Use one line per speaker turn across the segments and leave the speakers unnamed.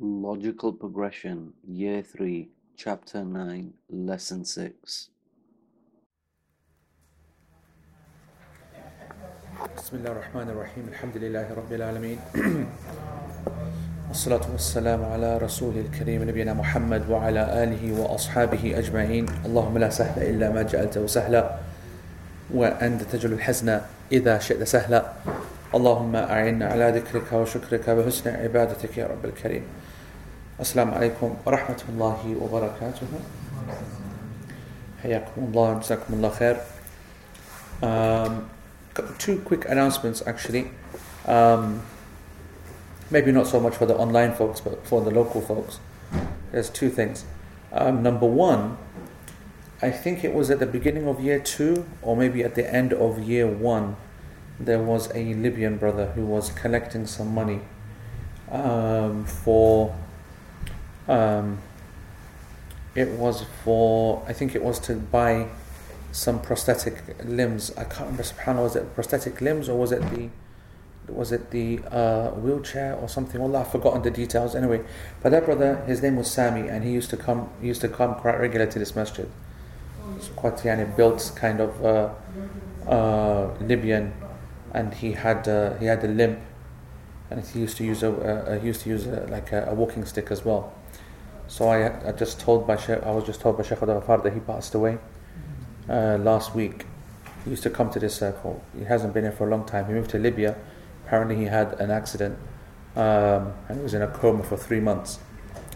Logical Progression, Year 3, Chapter 9, Lesson 6.
بسم الله الرحمن الرحيم الحمد لله رب العالمين والصلاة والسلام على رسول الكريم نبينا محمد وعلى آله وأصحابه أجمعين اللهم لا سهل إلا ما جعلته سهلا وأنت تجعل الحزن إذا شئت سهلا اللهم أعنا على ذكرك وشكرك وحسن عبادتك يا رب الكريم Assalamu alaikum wa rahmatullahi wa barakatuh. Hayakumullah, jazakumullah khair. Um, two quick announcements actually. Um, maybe not so much for the online folks, but for the local folks. There's two things. Um, number one, I think it was at the beginning of year two, or maybe at the end of year one, there was a Libyan brother who was collecting some money um, for um, it was for I think it was to buy some prosthetic limbs. I can't remember. Subhanallah, was it prosthetic limbs or was it the was it the uh, wheelchair or something? Allah, I've forgotten the details. Anyway, but that brother, his name was Sami, and he used to come. He used to come quite regularly to this masjid. It's quite yani, built kind of uh, uh, Libyan, and he had uh, he had a limp, and he used to use a he used to use a, like a, a walking stick as well. So I, I just told by Sheikh, I was just told by Sheikh Al that he passed away uh, last week. He used to come to this circle. He hasn't been here for a long time. He moved to Libya. Apparently, he had an accident um, and he was in a coma for three months.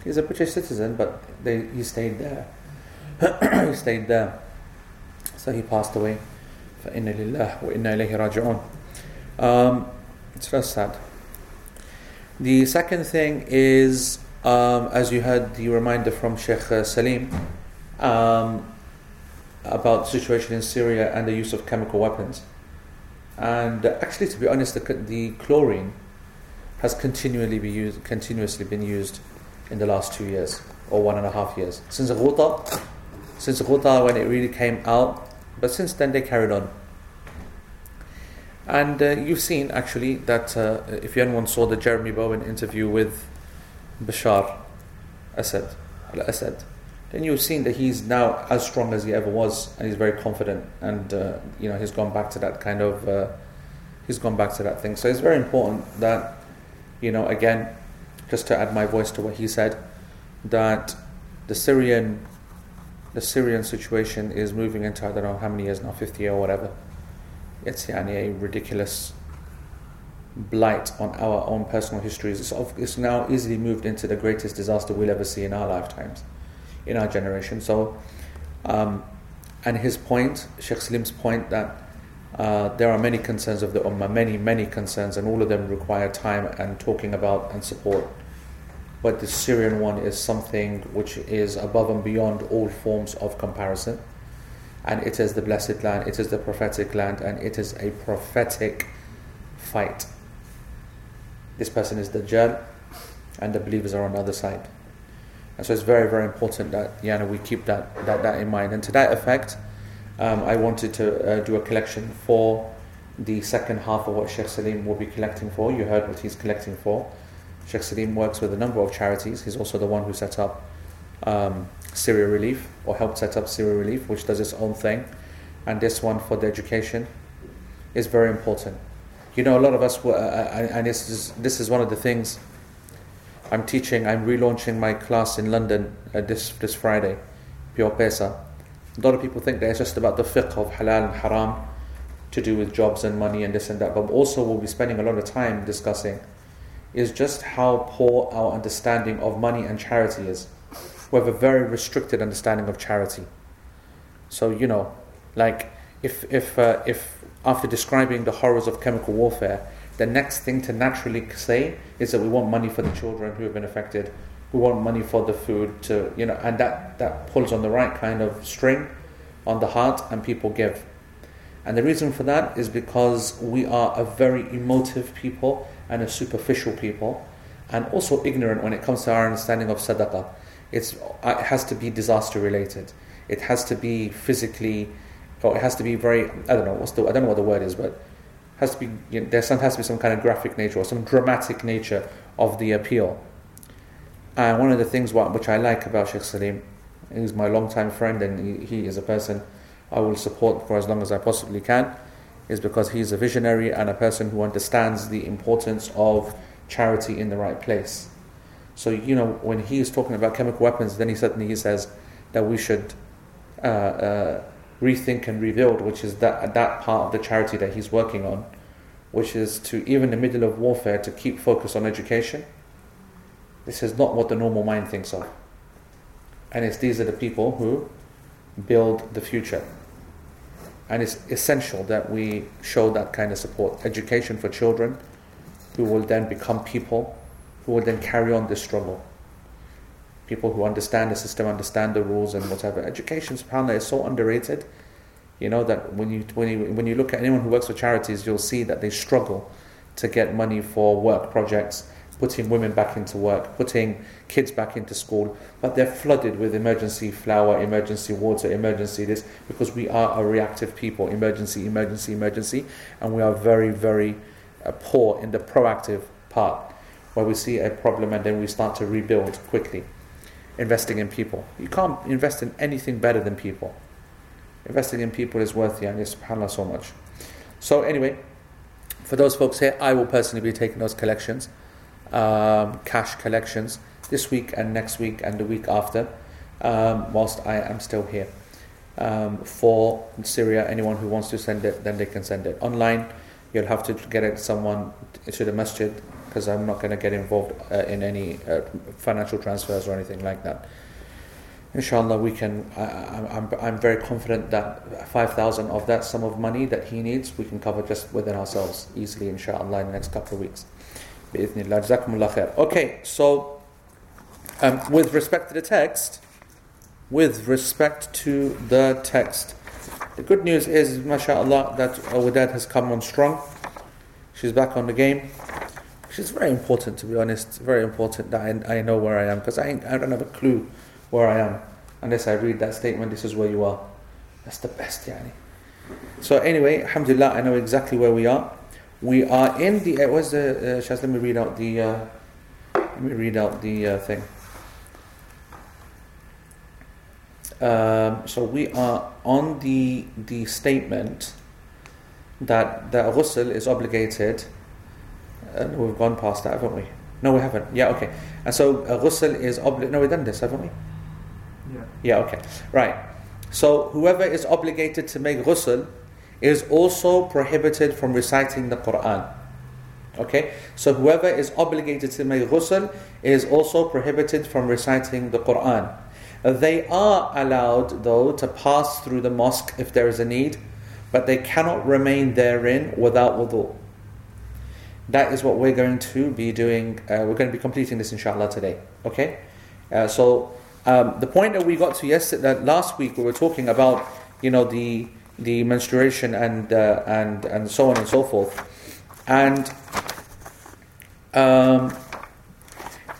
He's a British citizen, but they, he stayed there. he stayed there. So he passed away. فإن لله وإنا إليه راجعون. Um, it's very sad. The second thing is um, as you heard the reminder from Sheikh uh, Salim um, about the situation in Syria and the use of chemical weapons. And uh, actually, to be honest, the, the chlorine has continually been used, continuously been used in the last two years or one and a half years since Ghouta, since Ghouta when it really came out. But since then, they carried on. And uh, you've seen actually that uh, if anyone saw the Jeremy Bowen interview with Bashar Assad, al Assad, then you've seen that he's now as strong as he ever was, and he's very confident, and uh, you know he's gone back to that kind of uh, he's gone back to that thing. So it's very important that you know again, just to add my voice to what he said, that the Syrian the Syrian situation is moving into I don't know how many years now, fifty or whatever. It's yani, a ridiculous blight on our own personal histories. It's, it's now easily moved into the greatest disaster we'll ever see in our lifetimes, in our generation. So, um, and his point, Sheikh Salim's point, that uh, there are many concerns of the Ummah, many, many concerns, and all of them require time and talking about and support. But the Syrian one is something which is above and beyond all forms of comparison. And it is the blessed land, it is the prophetic land, and it is a prophetic fight this person is Dajjal, and the believers are on the other side. And so it's very, very important that you know, we keep that, that, that in mind. And to that effect, um, I wanted to uh, do a collection for the second half of what Sheikh Salim will be collecting for. You heard what he's collecting for. Sheikh Salim works with a number of charities. He's also the one who set up um, Syria Relief, or helped set up Syria Relief, which does its own thing. And this one for the education is very important. You know, a lot of us, were, uh, uh and this is, this is one of the things I'm teaching. I'm relaunching my class in London uh, this this Friday, Pure Pesa. A lot of people think that it's just about the fiqh of halal and haram to do with jobs and money and this and that, but also we'll be spending a lot of time discussing is just how poor our understanding of money and charity is. We have a very restricted understanding of charity. So you know, like if if uh, if after describing the horrors of chemical warfare, the next thing to naturally say is that we want money for the children who have been affected. We want money for the food to, you know, and that, that pulls on the right kind of string on the heart and people give. And the reason for that is because we are a very emotive people and a superficial people and also ignorant when it comes to our understanding of sadaqah. It's, it has to be disaster related. It has to be physically or it has to be very I don't know what's the I don't know what the word is, but has to be you know, there some, has to be some kind of graphic nature or some dramatic nature of the appeal. And one of the things what, which I like about Sheikh Salim, he's my long-time friend and he, he is a person I will support for as long as I possibly can, is because he's a visionary and a person who understands the importance of charity in the right place. So, you know, when he is talking about chemical weapons, then he suddenly he says that we should uh, uh, rethink and rebuild, which is that, that part of the charity that he's working on, which is to, even in the middle of warfare, to keep focus on education. This is not what the normal mind thinks of. And it's these are the people who build the future. And it's essential that we show that kind of support. Education for children who will then become people who will then carry on this struggle. People who understand the system, understand the rules and whatever. Education, subhanAllah, is so underrated. You know that when you, when, you, when you look at anyone who works for charities, you'll see that they struggle to get money for work projects putting women back into work, putting kids back into school, but they're flooded with emergency flour, emergency water, emergency this, because we are a reactive people, emergency, emergency, emergency, and we are very, very uh, poor in the proactive part, where we see a problem and then we start to rebuild quickly, investing in people. You can't invest in anything better than people. Investing in people is worth, yani, subhanAllah, so much. So, anyway, for those folks here, I will personally be taking those collections um, cash collections this week and next week and the week after, um, whilst I am still here. Um, for Syria, anyone who wants to send it, then they can send it online. You'll have to get it someone to the masjid because I'm not going to get involved uh, in any uh, financial transfers or anything like that. Inshallah, we can. I, I'm, I'm very confident that 5,000 of that sum of money that he needs, we can cover just within ourselves easily, inshallah, in the next couple of weeks. Okay, so um, with respect to the text, with respect to the text, the good news is, mashallah, that Wadad has come on strong. She's back on the game. Which is very important, to be honest. Very important that I, I know where I am because I, I don't have a clue where I am unless I read that statement. This is where you are. That's the best, yani. So anyway, alhamdulillah, I know exactly where we are. We are in the. It was the. Uh, Shaz, let me read out the. Uh, let me read out the uh, thing. Um, so we are on the the statement that the ghusl is obligated. And we've gone past that, haven't we? No, we haven't. Yeah, okay. And so uh, ghusl is obligated. No, we've done this, haven't we?
Yeah.
Yeah, okay. Right. So whoever is obligated to make ghusl is also prohibited from reciting the Quran. Okay, so whoever is obligated to make ghusl is also prohibited from reciting the Quran. They are allowed, though, to pass through the mosque if there is a need, but they cannot remain therein without wudu. That is what we're going to be doing. Uh, we're going to be completing this, inshallah, today. Okay, uh, so um, the point that we got to yesterday, last week, we were talking about, you know, the the menstruation and uh, and and so on and so forth, and um,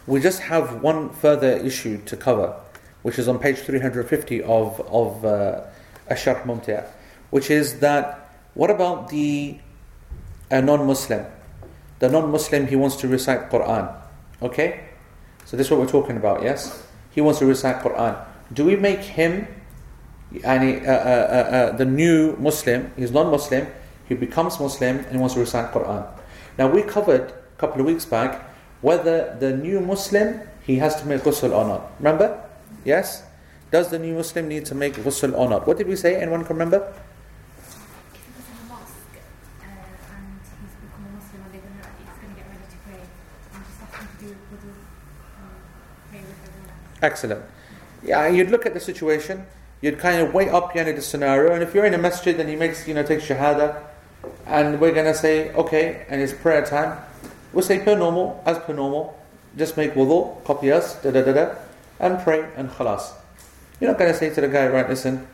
we just have one further issue to cover, which is on page 350 of of uh, Asharh Mumti', which is that what about the a non-Muslim? The non-Muslim he wants to recite Quran, okay? So this is what we're talking about, yes? He wants to recite Quran. Do we make him yani, uh, uh, uh, the new Muslim, he's non-Muslim, he becomes Muslim and wants to recite Quran. Now we covered a couple of weeks back whether the new Muslim he has to make ghusl or not. Remember? Yes? Does the new Muslim need to make ghusl or not? What did we say? Anyone can remember? Excellent. Yeah, you'd look at the situation you'd kind of weigh up you know, the scenario. And if you're in a masjid and he makes, you know, takes shahada, and we're going to say, okay, and it's prayer time, we'll say per normal, as per normal, just make wudu, copy us, da da da da, and pray, and khalas. You're not going to say to the guy, right, listen,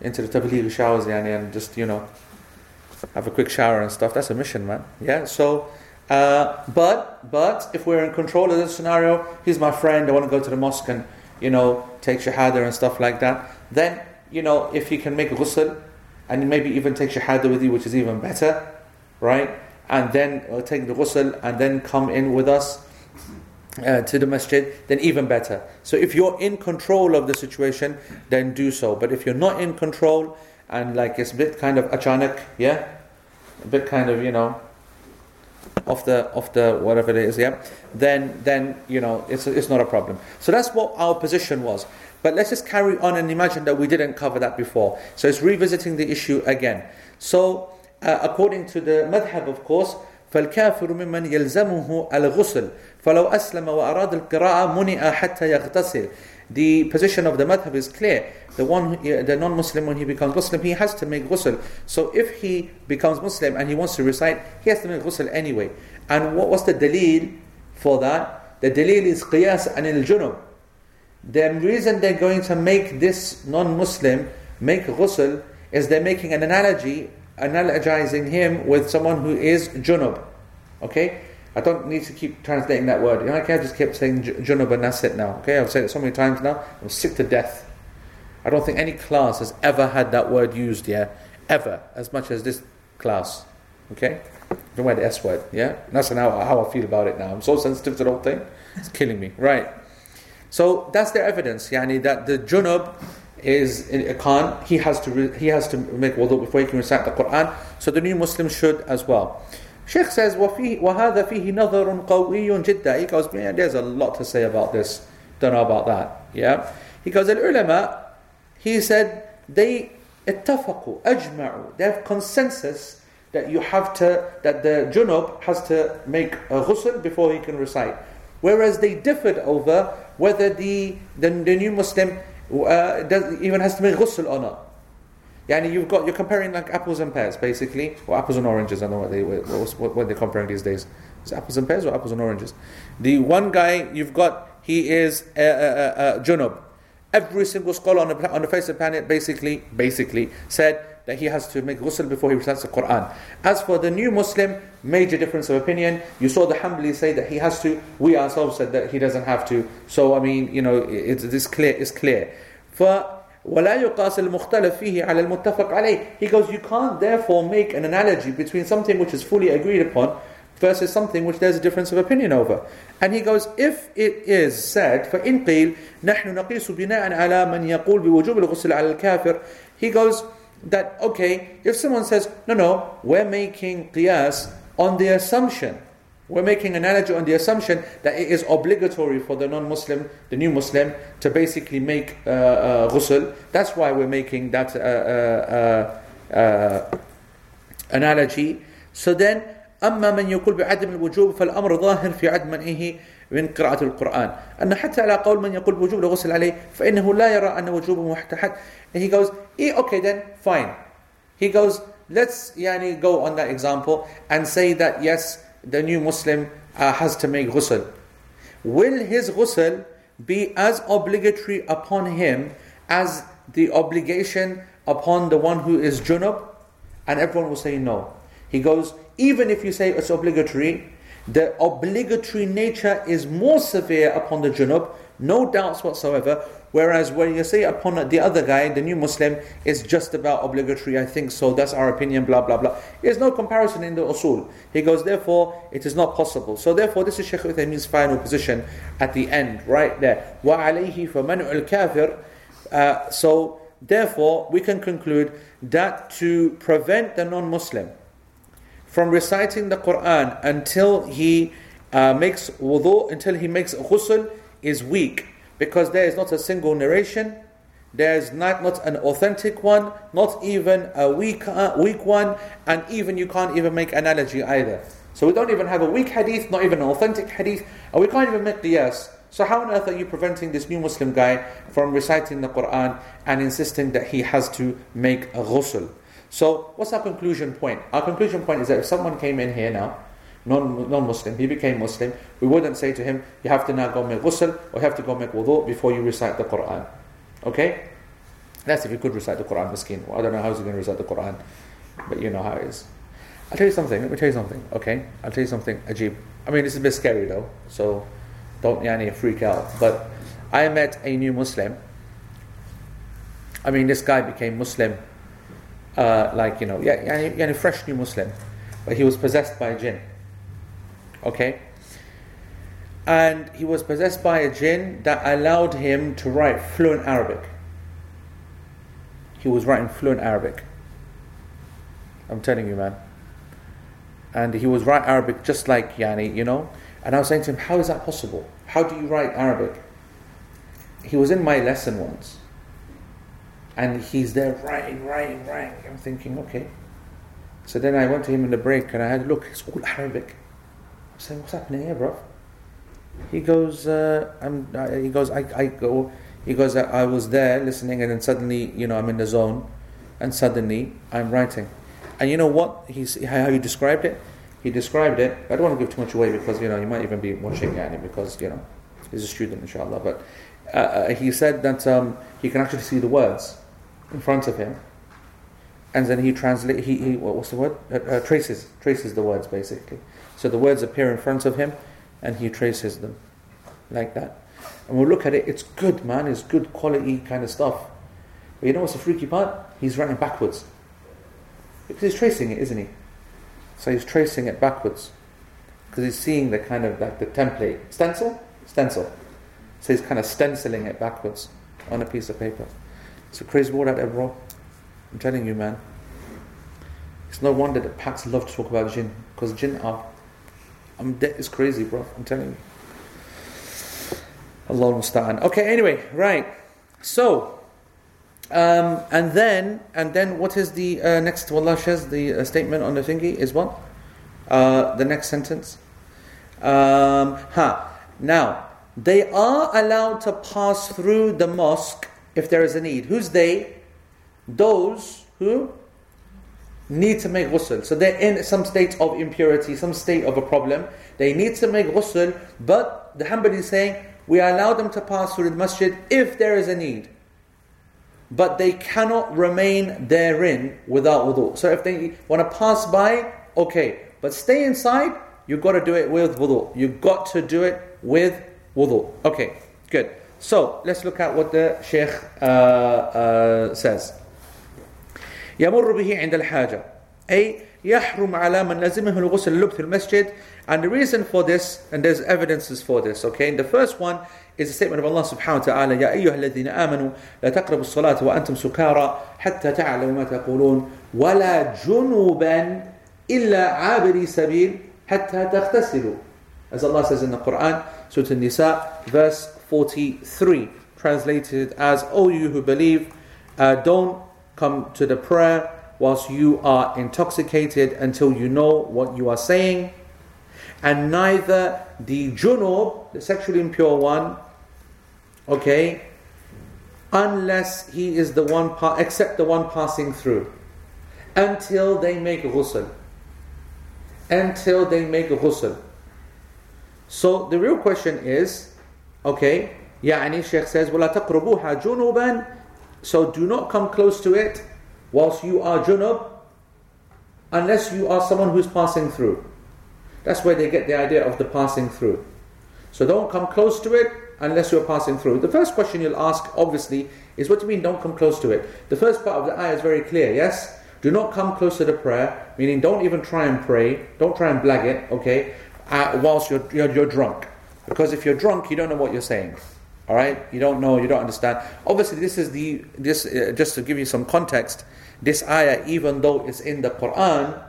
into the tabligh showers, yani, and just, you know, have a quick shower and stuff. That's a mission, man. Yeah, so. Uh, but but if we're in control of this scenario, he's my friend. I want to go to the mosque and you know, take shahada and stuff like that, then, you know, if you can make ghusl and maybe even take shahada with you, which is even better, right? And then uh, take the ghusl and then come in with us uh, to the masjid, then even better. So if you're in control of the situation, then do so. But if you're not in control and like it's a bit kind of achanak, yeah, a bit kind of you know, off the off the whatever it is, yeah, then then you know it's it's not a problem. So that's what our position was. But let's just carry on and imagine that we didn't cover that before. So it's revisiting the issue again. So uh, according to the madhab, of course. فالكافر ممن يلزمه الغسل فلو أسلم وأراد القراءة منع حتى يغتسل the position of the madhab is clear. The one, the non-Muslim, when he becomes Muslim, he has to make ghusl. So if he becomes Muslim and he wants to recite, he has to make ghusl anyway. And what was the dalil for that? The dalil is qiyas and al junub. The reason they're going to make this non-Muslim make ghusl is they're making an analogy, analogizing him with someone who is junub. Okay? I don't need to keep translating that word. You know, I can't just keep saying junub and now. Okay, I've said it so many times now. I'm sick to death. I don't think any class has ever had that word used, yeah, ever, as much as this class. Okay? Don't wear the S word, yeah? That's how, how I feel about it now. I'm so sensitive to the whole thing. It's killing me. Right. So that's their evidence, yani, that the junub is in a Khan, he has to re, he has to make wudu before he can recite the Quran. So the new Muslim should as well. Sheikh says, وَفيه, وَهَذا فِيهِ نَظَرٌ قَوِيٌّ جِدًّا He goes, man, there's a lot to say about this. Don't know about that. Yeah? He goes, العلماء, he said, they اتفقوا, أجمعوا, they have consensus that you have to, that the junub has to make a ghusl before he can recite. Whereas they differed over whether the, the, the new Muslim uh, does, even has to make ghusl or not. Yani you've got you're comparing like apples and pears basically, or apples and oranges. I don't know what they what, what they're comparing these days. Is apples and pears or apples and oranges? The one guy you've got he is a, a, a, a junub. Every single scholar on the on the face of the planet basically basically said that he has to make ghusl before he recites the Quran. As for the new Muslim, major difference of opinion. You saw the Hanbali say that he has to. We ourselves said that he doesn't have to. So I mean, you know, it's, it's clear. It's clear. For ولا يقاس المختلف فيه على المتفق عليه. He goes, you can't therefore make an analogy between something which is fully agreed upon versus something which there's a difference of opinion over. And he goes, if it is said, فإن قيل نحن نقيس بناء على من يقول بوجوب الغسل على الكافر. He goes, that okay, if someone says, no, no, we're making qiyas on the assumption we're making an analogy on the assumption that it is obligatory for the non-Muslim, the new Muslim, to basically make uh, uh, ghusl. That's why we're making that uh, uh, uh analogy. So then, أما من يقول بعدم الوجوب فالأمر ظاهر في عدم منعه من قراءة القرآن أن حتى على قول من يقول بوجوب الغسل عليه فإنه لا يرى أن وجوبه محتحد and he goes okay then fine he goes let's yani go on that example and say that yes the new Muslim uh, has to make ghusl. Will his ghusl be as obligatory upon him as the obligation upon the one who is junub? And everyone will say no. He goes, even if you say it's obligatory, the obligatory nature is more severe upon the junub, no doubts whatsoever, Whereas when you say upon the other guy, the new Muslim, is just about obligatory, I think so, that's our opinion, blah, blah, blah. There's no comparison in the usul. He goes, therefore, it is not possible. So therefore, this is Shaykh Uthaymeen's final position at the end, right there. وَعَلَيْهِ فَمَنْعُ الْكَافِرِ uh, So therefore, we can conclude that to prevent the non-Muslim from reciting the Quran until he uh, makes wudu, until he makes ghusl, is weak because there is not a single narration, there is not, not an authentic one, not even a weak, uh, weak one, and even you can't even make analogy either. So we don't even have a weak hadith, not even an authentic hadith, and we can't even make the qiyas. So how on earth are you preventing this new Muslim guy from reciting the Quran and insisting that he has to make a ghusl? So what's our conclusion point? Our conclusion point is that if someone came in here now non, non-Muslim, he became Muslim, we wouldn't say to him, you have to now go make ghusl or you have to go make wudu before you recite the Quran. Okay? That's if you could recite the Quran, miskin. Well, I don't know how he's going to recite the Quran, but you know how it is. I'll tell you something, let me tell you something, okay? I'll tell you something ajib. I mean, this is a bit scary though, so don't yani, freak out. But I met a new Muslim. I mean, this guy became Muslim, uh, like, you know, yeah, yani, yani fresh new Muslim, but he was possessed by a jinn. Okay? and he was possessed by a jinn that allowed him to write fluent Arabic. He was writing fluent Arabic. I'm telling you, man. And he was writing Arabic just like Yani, you know. And I was saying to him, How is that possible? How do you write Arabic? He was in my lesson once. And he's there writing, writing, writing. I'm thinking, okay. So then I went to him in the break and I had look, it's all Arabic. I'm saying, What's happening here, bro? He goes, uh, I'm, uh, he goes, I, I go, he goes, I, I was there listening, and then suddenly, you know, I'm in the zone, and suddenly I'm writing. And you know what? He's how he described it. He described it. I don't want to give too much away because you know you might even be watching it because you know he's a student, inshallah. But uh, uh, he said that um, he can actually see the words in front of him, and then he translate. He, he what's the word? Uh, uh, traces traces the words basically. So the words appear in front of him, and he traces them like that. And we'll look at it, it's good, man, it's good quality kind of stuff. But you know what's the freaky part? He's running backwards. Because he's tracing it, isn't he? So he's tracing it backwards. Because he's seeing the kind of like the template. Stencil? Stencil. So he's kind of stenciling it backwards on a piece of paper. It's a crazy word out there, bro. I'm telling you, man. It's no wonder that Pats love to talk about jinn. Because jinn are. I'm. It's crazy, bro. I'm telling you. Allah musta'an. Okay, anyway, right. So, um, and then, and then, what is the uh, next? Wallah says the uh, statement on the thingy is what? Uh, the next sentence. Um, ha. Now, they are allowed to pass through the mosque if there is a need. Who's they? Those who need to make ghusl. So they're in some state of impurity, some state of a problem. They need to make ghusl, but the Hanbali is saying we allow them to pass through the masjid if there is a need. But they cannot remain therein without wudu. So if they want to pass by, okay. But stay inside, you've got to do it with wudu. You've got to do it with wudu. Okay, good. So let's look at what the Sheikh uh, uh, says. يمر به عند الحاجة أي يحرم على من لزمه الغسل اللب في المسجد and the reason for this, and there's evidences for this, okay? And the first one is the statement of Allah subhanahu wa ta'ala, يا أيها الذين آمنوا لا تقربوا الصلاة وأنتم سكارى حتى تعلموا ما تقولون ولا جنوبا إلا عابري سبيل حتى تغتسلوا. As Allah says in the Quran, Surah An-Nisa, verse 43, translated as, O you who believe, uh, don't come to the prayer whilst you are intoxicated until you know what you are saying and neither the junub, the sexually impure one, okay, unless he is the one, pa- except the one passing through, until they make ghusl. Until they make ghusl. So the real question is, okay, يعني Sheikh says, وَلَا تَقْرُبُوهَا جُنُوبًا so do not come close to it whilst you are junub, unless you are someone who's passing through. That's where they get the idea of the passing through. So don't come close to it unless you're passing through. The first question you'll ask, obviously, is what do you mean don't come close to it? The first part of the ayah is very clear, yes? Do not come close to the prayer, meaning don't even try and pray, don't try and blag it, okay, uh, whilst you're, you're, you're drunk. Because if you're drunk, you don't know what you're saying. All right, you don't know, you don't understand. Obviously, this is the this uh, just to give you some context. This ayah, even though it's in the Quran,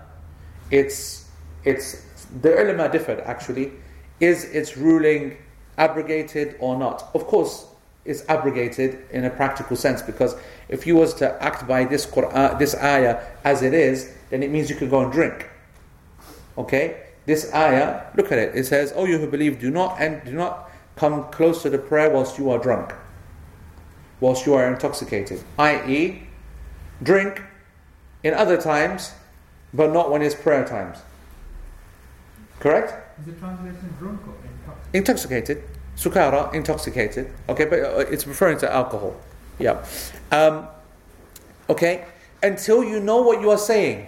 it's it's the ulama differed actually. Is its ruling abrogated or not? Of course, it's abrogated in a practical sense because if you was to act by this Quran, this ayah as it is, then it means you could go and drink. Okay, this ayah, look at it. It says, "Oh, you who believe, do not and do not come close to the prayer whilst you are drunk, whilst you are intoxicated." I.e., drink in other times, but not when it's prayer times. Correct?
Is the translation drunk or
Intoxicated.
intoxicated?
Sukara, intoxicated. Okay, but uh, it's referring to alcohol. Yeah. Um, okay, until you know what you are saying.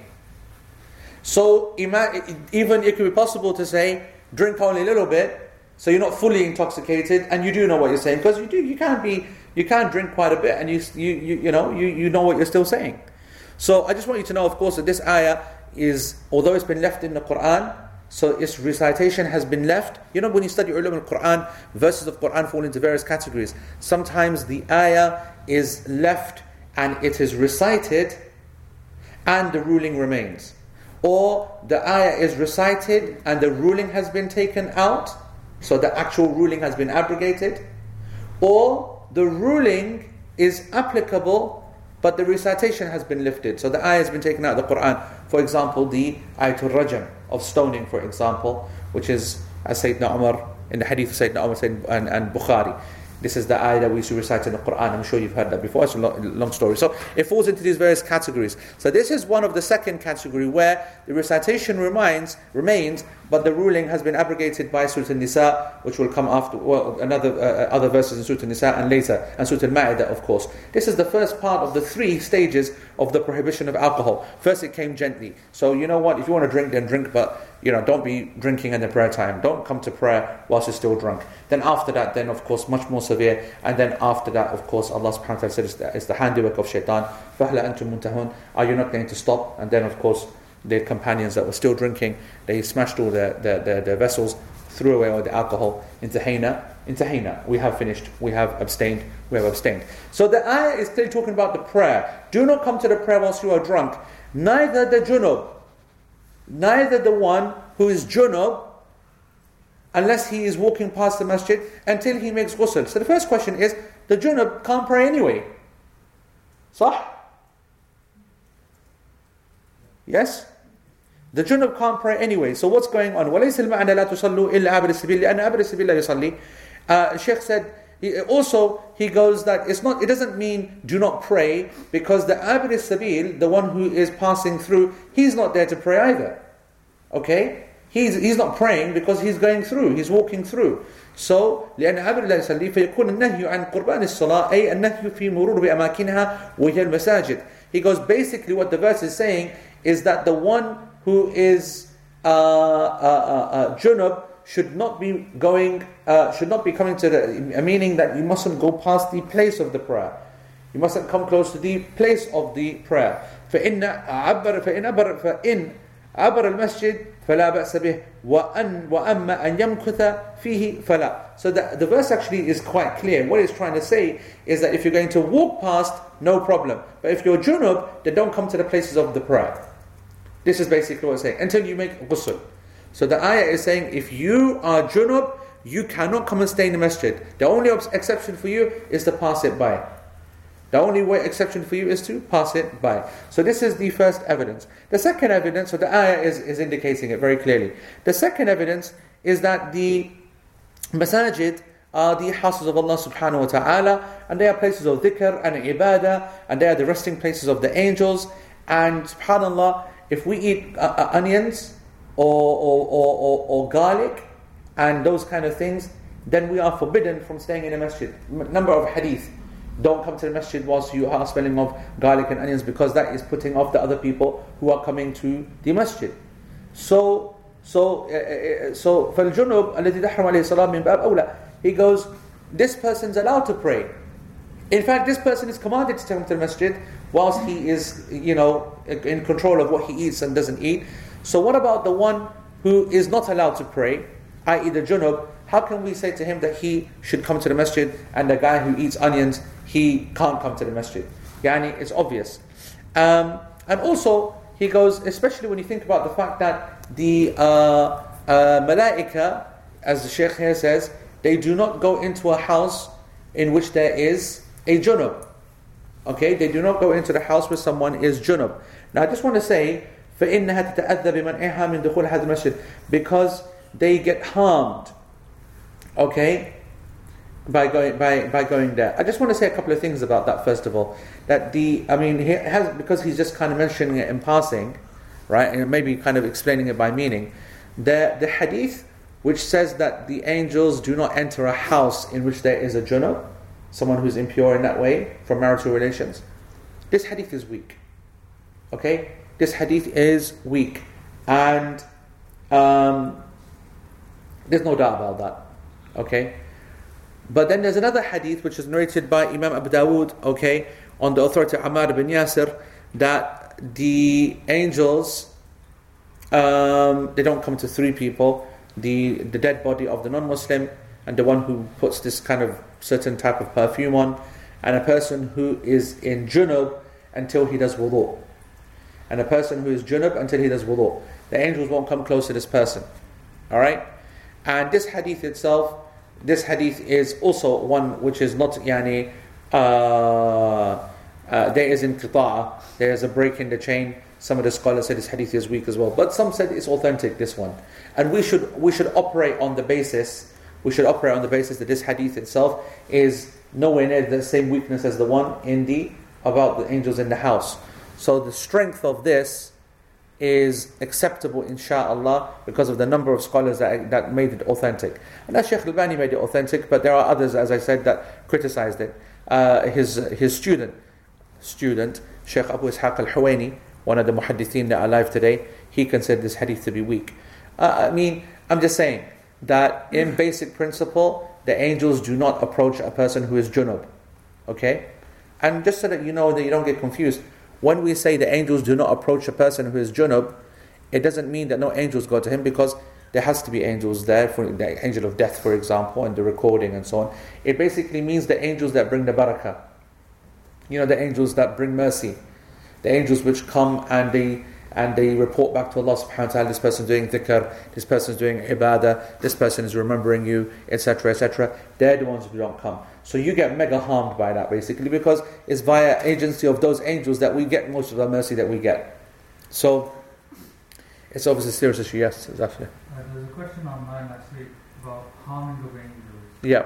So even it could be possible to say, drink only a little bit, so you're not fully intoxicated, and you do know what you're saying because you do. You can't be. You can't drink quite a bit, and you you you, you know you, you know what you're still saying. So I just want you to know, of course, that this ayah is, although it's been left in the Quran, so its recitation has been left. You know, when you study ulum al-Quran, verses of Quran fall into various categories. Sometimes the ayah is left and it is recited and the ruling remains. Or the ayah is recited and the ruling has been taken out, so the actual ruling has been abrogated. Or the ruling is applicable but the recitation has been lifted. So the ayah has been taken out of the Quran. For example, the ayatul rajam of stoning, for example, which is as Sayyidina Umar in the hadith of Sayyidina Umar and, and Bukhari. This is the ayah that we used to recite in the Quran. I'm sure you've heard that before. It's a long story. So it falls into these various categories. So this is one of the second category where the recitation remains, remains, but the ruling has been abrogated by Surah Nisa, which will come after, well, another uh, uh other verses in Surah Nisa, and later, and Surah Ma'idah, of course. This is the first part of the three stages of the prohibition of alcohol. First, it came gently. So you know what? If you want to drink, then drink, but you know, don't be drinking in the prayer time. Don't come to prayer whilst you're still drunk. Then after that, then of course, much more severe. And then after that, of course, Allah subhanahu wa ta'ala said it's the, it's the handiwork of shaitan. Are you not going to stop? And then of course, their companions that were still drinking, they smashed all their, their, their, their vessels, threw away all the alcohol into Haina. Into Haina. We have finished. We have abstained. We have abstained. So the ayah is still talking about the prayer. Do not come to the prayer whilst you are drunk. Neither the junub, neither the one who is junub, unless he is walking past the masjid until he makes ghusl. So the first question is, the junub can't pray anyway. Sah? Yes? The junub can't pray anyway. So what's going on? وَلَيْسَ الْمَعْنَى لَا تُصَلُّوا إِلَّا عَبْرِ السَّبِيلِ لِأَنَّ عَبْرِ السَّبِيلِ لَا يُصَلِّي uh, Sheikh said, he, also he goes that it's not. It doesn't mean do not pray because the abir sabil, the one who is passing through, he's not there to pray either. Okay, he's he's not praying because he's going through. He's walking through. So لأن عبر لا يصلي فيكون النهي عن قربان الصلاة أي النهي في مرور بأماكنها وهي المساجد. He goes basically what the verse is saying is that the one who is uh, uh, uh, uh, junub should not be going, uh, should not be coming to the, meaning that you mustn't go past the place of the prayer. You mustn't come close to the place of the prayer. فإن عبر فإن عبر فإن عبر المسجد فلا بأس به وأن وأما أن يمكث فيه فلا. So the, the verse actually is quite clear. What it's trying to say is that if you're going to walk past, no problem. But if you're junub, then don't come to the places of the prayer. This is basically what it's saying. Until you make ghusl. So the ayah is saying if you are junub, you cannot come and stay in the masjid. The only exception for you is to pass it by. The only way exception for you is to pass it by. So this is the first evidence. The second evidence, so the ayah is, is indicating it very clearly. The second evidence is that the masajid are the houses of Allah subhanahu wa ta'ala, and they are places of dhikr and ibadah, and they are the resting places of the angels. And subhanAllah, if we eat uh, uh, onions, or, or, or, or, garlic and those kind of things, then we are forbidden from staying in a masjid. Number of hadith. Don't come to the masjid whilst you are smelling of garlic and onions because that is putting off the other people who are coming to the masjid. So, so, uh, so, فالجنوب الذي تحرم عليه الصلاة من باب أولى. He goes, this person's allowed to pray. In fact, this person is commanded to come to the masjid whilst he is, you know, in control of what he eats and doesn't eat. So what about the one who is not allowed to pray, i.e. the junub? How can we say to him that he should come to the masjid and the guy who eats onions, he can't come to the masjid? Yani, it's obvious. Um, and also, he goes, especially when you think about the fact that the uh, uh, malaika, as the Sheikh here says, they do not go into a house in which there is a junub. Okay, they do not go into the house where someone is junub. Now, I just want to say فإنها تتأذى بمنعها من دخول هذا المسجد because they get harmed okay by going by by going there I just want to say a couple of things about that first of all that the I mean he has because he's just kind of mentioning it in passing right and maybe kind of explaining it by meaning the the hadith which says that the angels do not enter a house in which there is a junub someone who's impure in that way from marital relations this hadith is weak okay this hadith is weak. And um, there's no doubt about that. Okay? But then there's another hadith which is narrated by Imam Abu Dawood, okay, on the authority of Ammar bin Yasir, that the angels um, they don't come to three people the, the dead body of the non Muslim, and the one who puts this kind of certain type of perfume on, and a person who is in junub until he does wudu. And a person who is junub until he does wudu. The angels won't come close to this person. Alright? And this hadith itself, this hadith is also one which is not yani, uh, uh, there is there is a break in the chain. Some of the scholars said this hadith is weak as well, but some said it's authentic. This one, and we should we should operate on the basis we should operate on the basis that this hadith itself is nowhere near the same weakness as the one in the about the angels in the house. So the strength of this is acceptable, insha'Allah, because of the number of scholars that, that made it authentic. And that Sheikh Al-Albani made it authentic, but there are others, as I said, that criticized it. Uh, his, his student, student, Sheikh Abu Ishaq Al-Huwaini, one of the muhaddithin that are alive today, he considered this hadith to be weak. Uh, I mean, I'm just saying that in basic principle, the angels do not approach a person who is junub. Okay? And just so that you know that you don't get confused, when we say the angels do not approach a person who is junub, it doesn't mean that no angels go to him because there has to be angels there, for the angel of death, for example, and the recording and so on. It basically means the angels that bring the barakah. You know, the angels that bring mercy. The angels which come and they and they report back to Allah subhanahu wa ta'ala, this person is doing dhikr, this person is doing ibadah, this person is remembering you, etc. etc. They're the ones who don't come. So you get mega harmed by that basically because it's via agency of those angels that we get most of the mercy that we get. So it's obviously a serious issue, yes, exactly.
Uh, there's a question online actually about harming of angels.
Yeah.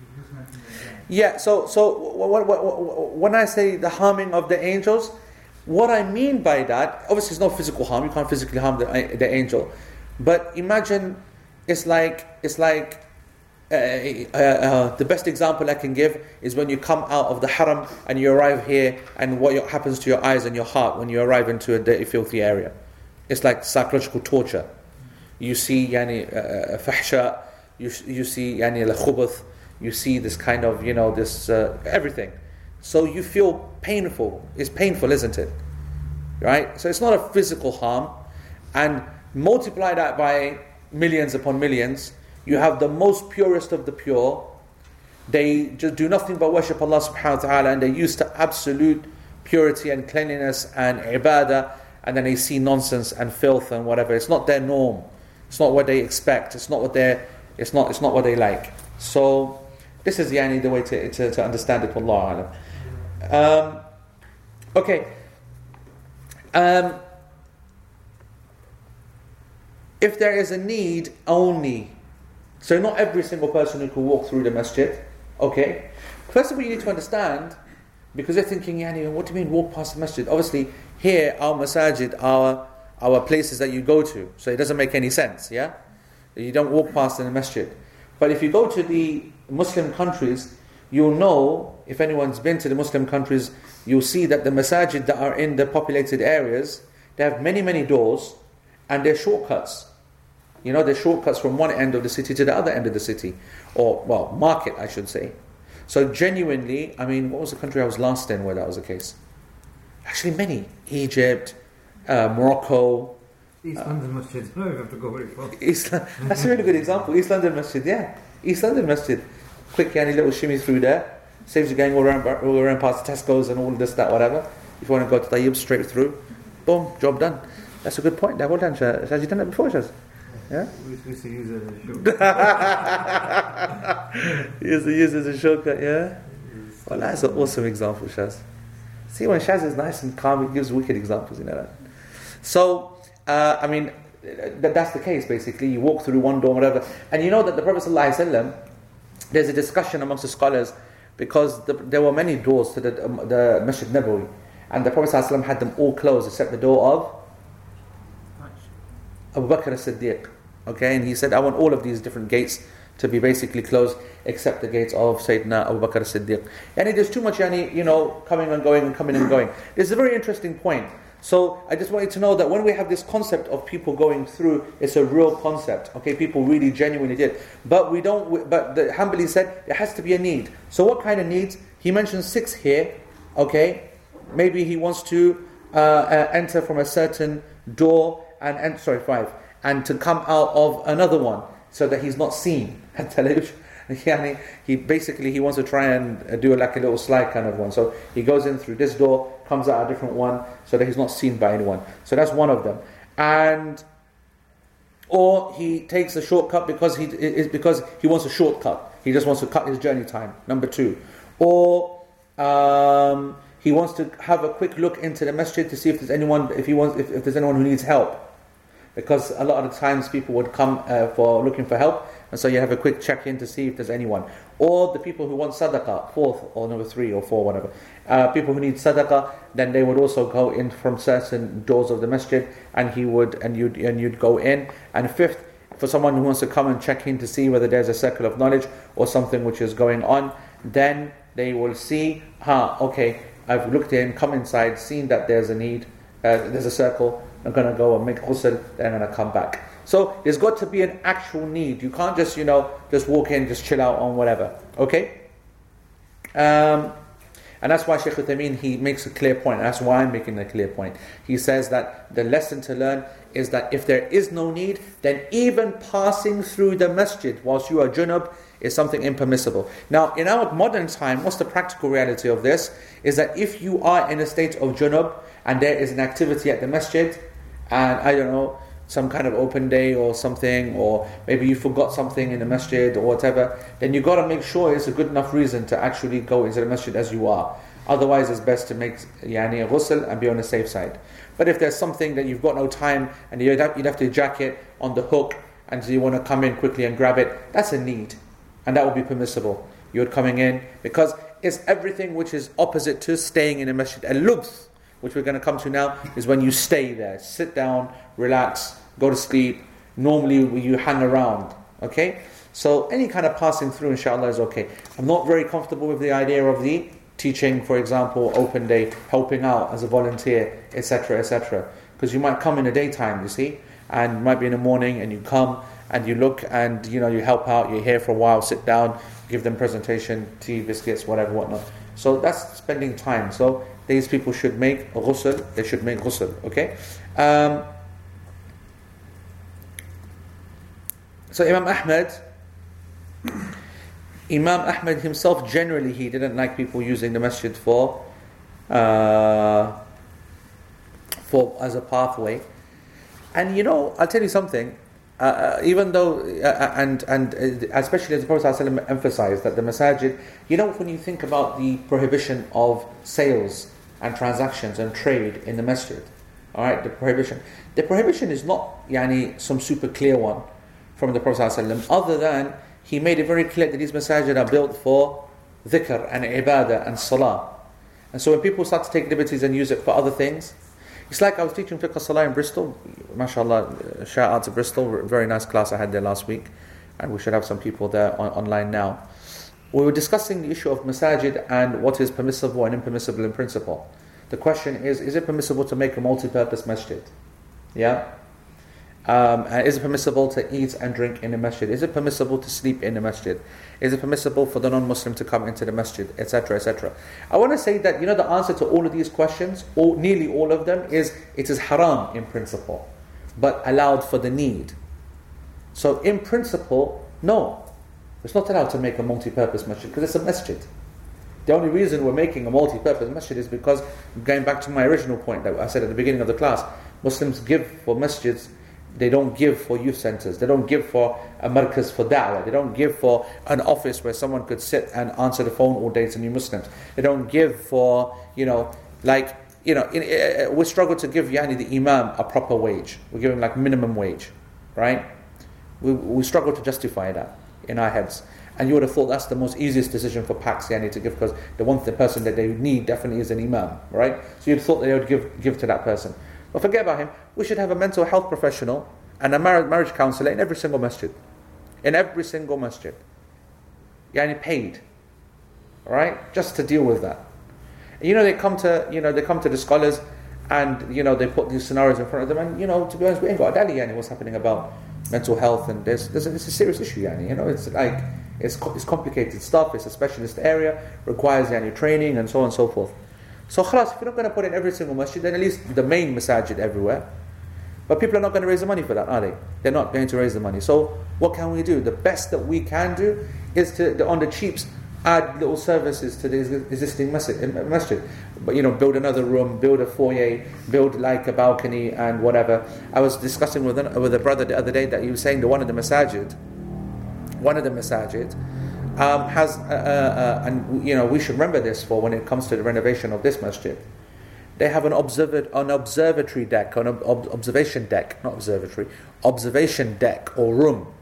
You just mentioned it again.
Yeah, so so w- w- w- when I say the harming of the angels, what I mean by that, obviously, it's no physical harm. You can't physically harm the, the angel, but imagine it's like it's like uh, uh, uh, the best example I can give is when you come out of the haram and you arrive here, and what happens to your eyes and your heart when you arrive into a dirty, filthy area. It's like psychological torture. You see, yani uh, fahsha. You you see, yani al You see this kind of, you know, this uh, everything. So you feel painful. It's painful, isn't it? Right? So it's not a physical harm. And multiply that by millions upon millions, you have the most purest of the pure. They just do nothing but worship Allah subhanahu wa ta'ala and they're used to absolute purity and cleanliness and ibadah, and then they see nonsense and filth and whatever. It's not their norm. It's not what they expect. It's not what they it's not it's not what they like. So this is yani the way to, to, to understand it, Allah alam. Um, okay. Um, if there is a need only, so not every single person who can walk through the masjid, okay. First of all, you need to understand, because they're thinking, Yani, what do you mean walk past the masjid? Obviously, here, our masajid are our places that you go to, so it doesn't make any sense, yeah? You don't walk past in the masjid. But if you go to the Muslim countries, you'll know, if anyone's been to the Muslim countries, you'll see that the masajid that are in the populated areas, they have many, many doors and they're shortcuts. You know, they're shortcuts from one end of the city to the other end of the city, or, well, market, I should say. So, genuinely, I mean, what was the country I was last in where that was the case? Actually, many. Egypt, uh, Morocco,
East London Masjid. No, you have to go very far.
East, that's a really good example. East London Masjid, yeah. East London Masjid. Quick, any little shimmy through there. Saves you going all around, all around past Tesco's and all this, that, whatever. If you want to go to Tayyib, straight through. Boom, job done. That's a good point there. Well done, Shaz. Has you done that before, Shaz? Yeah?
We used to use it as a show.
Use use as a shortcut, yeah? Well, that's an awesome example, Shaz. See, when Shaz is nice and calm, he gives wicked examples, you know that. So, uh, I mean, that, that's the case, basically. You walk through one door, whatever. And you know that the Prophet ﷺ, there's a discussion amongst the scholars because the, there were many doors to the, um, the Masjid Nabawi. And the Prophet ﷺ had them all closed except the door of Abu Bakr as-Siddiq. Okay, and he said, I want all of these different gates to be basically closed except the gates of Sayyidina Abu Bakr as-Siddiq. And there's too much, yani, you know, coming and going and coming and going. It's a very interesting point. So I just want you to know that when we have this concept of people going through, it's a real concept. Okay, people really genuinely did. But we don't. But the Hanbali said it has to be a need. So what kind of needs? He mentioned six here. Okay, maybe he wants to uh, uh, enter from a certain door and, and sorry, five, and to come out of another one so that he's not seen. He basically he wants to try and do like a little slide kind of one. So he goes in through this door, comes out a different one, so that he's not seen by anyone. So that's one of them. And or he takes a shortcut because he is because he wants a shortcut. He just wants to cut his journey time. Number two, or um, he wants to have a quick look into the masjid to see if there's anyone if he wants if, if there's anyone who needs help because a lot of the times people would come uh, for looking for help, and so you have a quick check in to see if there's anyone. Or the people who want sadaqah, fourth or number three or four, whatever. Uh, people who need sadaqah, then they would also go in from certain doors of the masjid, and he would and you'd and you'd go in. And fifth, for someone who wants to come and check in to see whether there's a circle of knowledge or something which is going on, then they will see, huh, okay, I've looked in, come inside, seen that there's a need, uh, there's a circle, I'm to go and make ghusl, then I'm to come back. So there's got to be an actual need. You can't just, you know, just walk in, just chill out on whatever. Okay? Um, and that's why Shaykh Uthaymeen, he makes a clear point. That's why I'm making a clear point. He says that the lesson to learn is that if there is no need, then even passing through the masjid whilst you are junub is something impermissible. Now, in our modern time, what's the practical reality of this? Is that if you are in a state of junub and there is an activity at the masjid, and I don't know, some kind of open day or something, or maybe you forgot something in the masjid or whatever, then you got to make sure it's a good enough reason to actually go into the masjid as you are. Otherwise, it's best to make yani a ghusl and be on the safe side. But if there's something that you've got no time and you'd have, you'd have to jack it on the hook and you want to come in quickly and grab it, that's a need. And that would be permissible. You're coming in because it's everything which is opposite to staying in a masjid. Al lubth which we're going to come to now, is when you stay there. Sit down, relax, go to sleep. Normally, you hang around. Okay? So, any kind of passing through, inshallah, is okay. I'm not very comfortable with the idea of the teaching, for example, open day, helping out as a volunteer, etc., etc. Because you might come in the daytime, you see, and might be in the morning, and you come and you look and you know you help out. You're here for a while, sit down, give them presentation, tea, biscuits, whatever, whatnot. So that's spending time. So these people should make ghusl, they should make ghusl, okay? Um, so Imam Ahmed, Imam Ahmed himself generally he didn't like people using the masjid for uh, for as a pathway. And you know, I'll tell you something. Uh, uh, even though, uh, uh and and uh, especially as the Prophet ﷺ emphasized that the masajid, you know, when you think about the prohibition of sales and transactions and trade in the masjid. All right, the prohibition. The prohibition is not yani, some super clear one from the Prophet ﷺ, other than he made it very clear that these masajid are built for dhikr and ibadah and salah. And so when people start to take liberties and use it for other things, it's like I was teaching fiqh salah in Bristol. MashaAllah, uh, shout out to Bristol. Very nice class I had there last week. And we should have some people there on, online now we were discussing the issue of masajid and what is permissible and impermissible in principle. The question is, is it permissible to make a multi-purpose masjid? Yeah? Um, is it permissible to eat and drink in a masjid? Is it permissible to sleep in a masjid? Is it permissible for the non-Muslim to come into the masjid, etc., etc.? I want to say that you know the answer to all of these questions, or nearly all of them, is it is haram in principle, but allowed for the need. So in principle, no, it's not allowed to make a multi-purpose masjid because it's a masjid. The only reason we're making a multi-purpose masjid is because, going back to my original point that I said at the beginning of the class, Muslims give for masjids, they don't give for youth centers, they don't give for a markaz for da'wah, they don't give for an office where someone could sit and answer the phone all day to new Muslims. They don't give for, you know, like, you know, in, uh, we struggle to give Yani the Imam a proper wage. We give him like minimum wage, right? We, we struggle to justify that in our heads. And you would have thought that's the most easiest decision for Pakistani to give because the one the person that they need definitely is an imam, right? So you'd thought they would give give to that person. But forget about him. We should have a mental health professional and a marriage, marriage counselor in every single masjid. In every single masjid. Yani paid. Right? Just to deal with that. You know, they come to you know, they come to the scholars and you know they put these scenarios in front of them and you know, to be honest, we ain't got a dally yani what's happening about mental health, and there's, there's a, it's a serious issue, yani. You know, it's like it's, it's complicated stuff. It's a specialist area, requires yani training, and so on and so forth. So, khalas, if you're not going to put in every single masjid, then at least the main masajid everywhere. But people are not going to raise the money for that, are they? They're not going to raise the money. So what can we do? The best that we can do is to, on the cheaps, add little services to the existing masjid. But you know, build another room, build a foyer, build like a balcony and whatever. I was discussing with an, with a brother the other day that he was saying that one of the masajid, one of the masajid, um, has, uh, uh, uh, and you know, we should remember this for when it comes to the renovation of this masjid. They have an, observer, an observatory deck, an ob- observation deck, not observatory, observation deck or room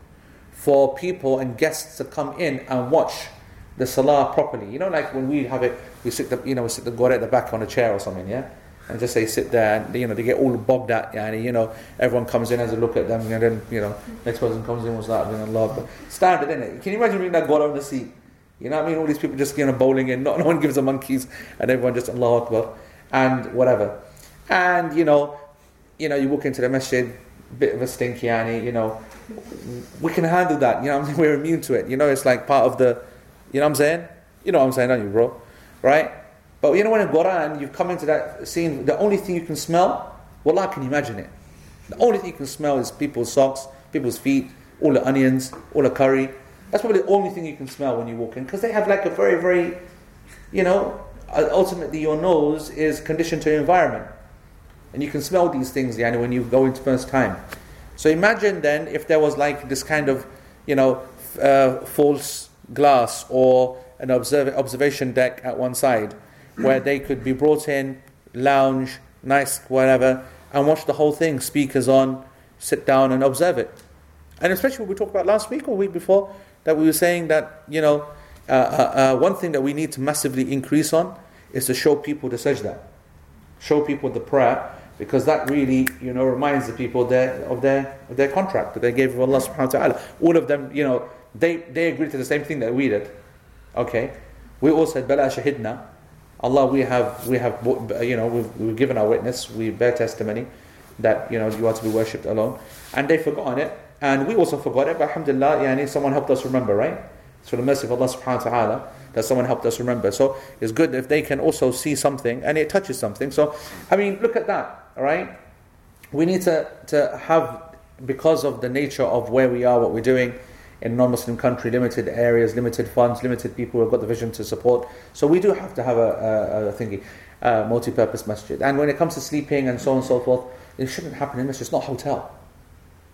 for people and guests to come in and watch the salah properly. You know, like when we have it, we sit the, you know, we sit the god at the back on a chair or something, yeah? And just say sit there, and you know they get all bogged out. Yeah, and you know everyone comes in, has a look at them, and then you know next person comes in, was that, and Allah. But standard, isn't it? Can you imagine being that god on the seat? You know what I mean? All these people just you know bowling in, not no one gives a monkeys, and everyone just Allah Akbar and whatever. And you know, you know, you walk into the masjid, bit of a stinky annie, you know, we can handle that. You know, I mean? we're immune to it. You know, it's like part of the you know what I'm saying? You know what I'm saying, don't you, bro? Right? But you know when in Quran you've come into that scene, the only thing you can smell, well, I can imagine it. The only thing you can smell is people's socks, people's feet, all the onions, all the curry. That's probably the only thing you can smell when you walk in. Because they have like a very, very, you know, ultimately your nose is conditioned to your environment. And you can smell these things, yani, when you go into first time. So imagine then if there was like this kind of, you know, uh, false glass or an observ- observation deck at one side where they could be brought in, lounge, nice, whatever, and watch the whole thing, speakers on, sit down and observe it. And especially what we talked about last week or week before, that we were saying that, you know, uh, uh, uh, one thing that we need to massively increase on is to show people the sajda, show people the prayer, because that really, you know, reminds the people their, of their of their contract that they gave with Allah subhanahu wa ta'ala. All of them, you know, they, they agreed to the same thing that we did. Okay? We all said, Bala shahidna. Allah, we have, we have, you know, we've, we've given our witness, we bear testimony that, you know, you are to be worshipped alone. And they forgot it. And we also forgot it, but alhamdulillah, yani, someone helped us remember, right? It's for the mercy of Allah subhanahu wa ta'ala that someone helped us remember. So it's good if they can also see something and it touches something. So, I mean, look at that, all right? We need to, to have, because of the nature of where we are, what we're doing, in non-Muslim country, limited areas, limited funds, limited people who have got the vision to support. So we do have to have a, a, a thingy, a multi-purpose masjid. And when it comes to sleeping and so on and so forth, it shouldn't happen in masjid. It's not a hotel.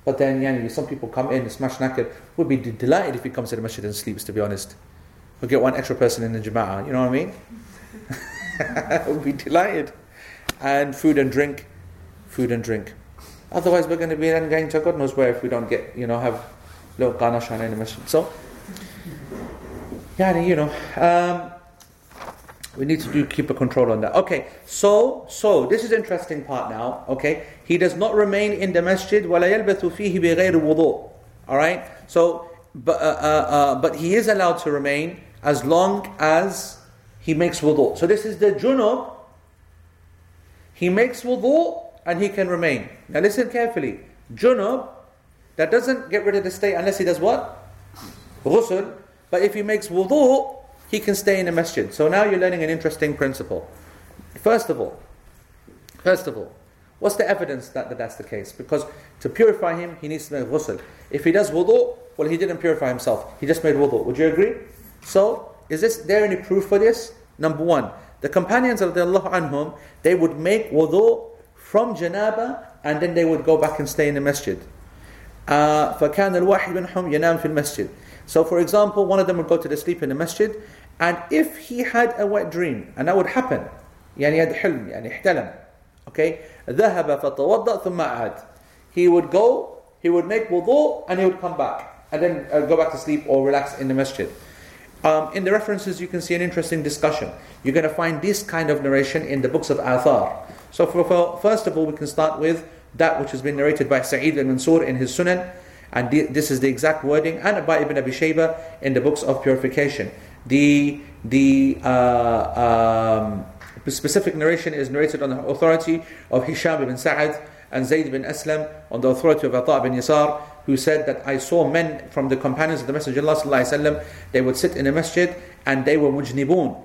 But then, yeah, some people come in, smash knackered. Would be delighted if he comes to the masjid and sleeps. To be honest, we'll get one extra person in the jama'ah. You know what I mean? we'll be delighted. And food and drink, food and drink. Otherwise, we're going to be then going to God knows where if we don't get, you know, have لو قانا شانا in the masjid. So, يعني, you know, um, we need to do keep a control on that. Okay, so so this is interesting part now. Okay, he does not remain in the masjid ولا يلبث فيه بغير وضوء. All right, so but uh, uh, uh, but he is allowed to remain as long as he makes wudu. So this is the junub. He makes wudu and he can remain. Now listen carefully. Junub that doesn't get rid of the state unless he does what? Ghusl. But if he makes wudu, he can stay in the masjid. So now you're learning an interesting principle. First of all, first of all, what's the evidence that, that that's the case? Because to purify him, he needs to make ghusl. If he does wudu, well, he didn't purify himself. He just made wudu. Would you agree? So, is this there any proof for this? Number one, the companions of the Allah anhum, they would make wudu from janaba and then they would go back and stay in the masjid. فكان الواحد منهم ينام في المسجد so for example one of them would go to the sleep in the masjid and if he had a wet dream and that would happen يعني هذا حلم يعني احتلم okay ذهب فتوضأ ثم عاد he would go he would make wudu and he would come back and then uh, go back to sleep or relax in the masjid um, in the references you can see an interesting discussion you're going to find this kind of narration in the books of Athar so for, for, first of all we can start with that which has been narrated by Sa'id al-Mansur in his Sunan, and this is the exact wording, and by Ibn Abi Shayba in the books of purification. The the uh, um, specific narration is narrated on the authority of Hisham ibn Sa'ad and Zayd ibn Aslam on the authority of Ata ibn Yasar, who said that I saw men from the companions of the Messenger of Allah وسلم, they would sit in a masjid and they were mujnibun.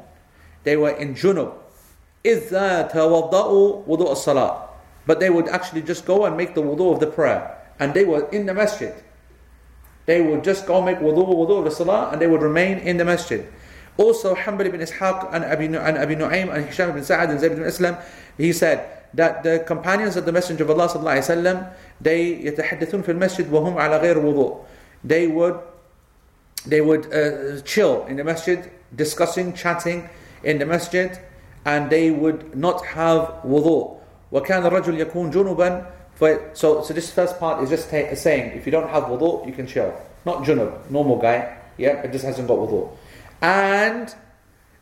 They were in junub. إِذَا تَوَضَّأُوا وُضُوء الصَّلَاةِ but they would actually just go and make the wudu of the prayer. And they were in the masjid. They would just go make wudu, wudu of the salah, and they would remain in the masjid. Also, Hanbal ibn Ishaq and Abi, and Abi Nu'aym and Hisham ibn Sa'ad and Zayd ibn Aslam, he said that the companions of the Messenger of Allah sallallahu they يتحدثون في المسجد وهم على غير وضوء They would, they would uh, chill in the masjid, discussing, chatting in the masjid, and they would not have wudu. وكان الرجل يكون جنبا so, so this first part is just ta- saying if you don't have wudu, you can chill. Not junub, normal guy, yeah, it just hasn't got wudu. And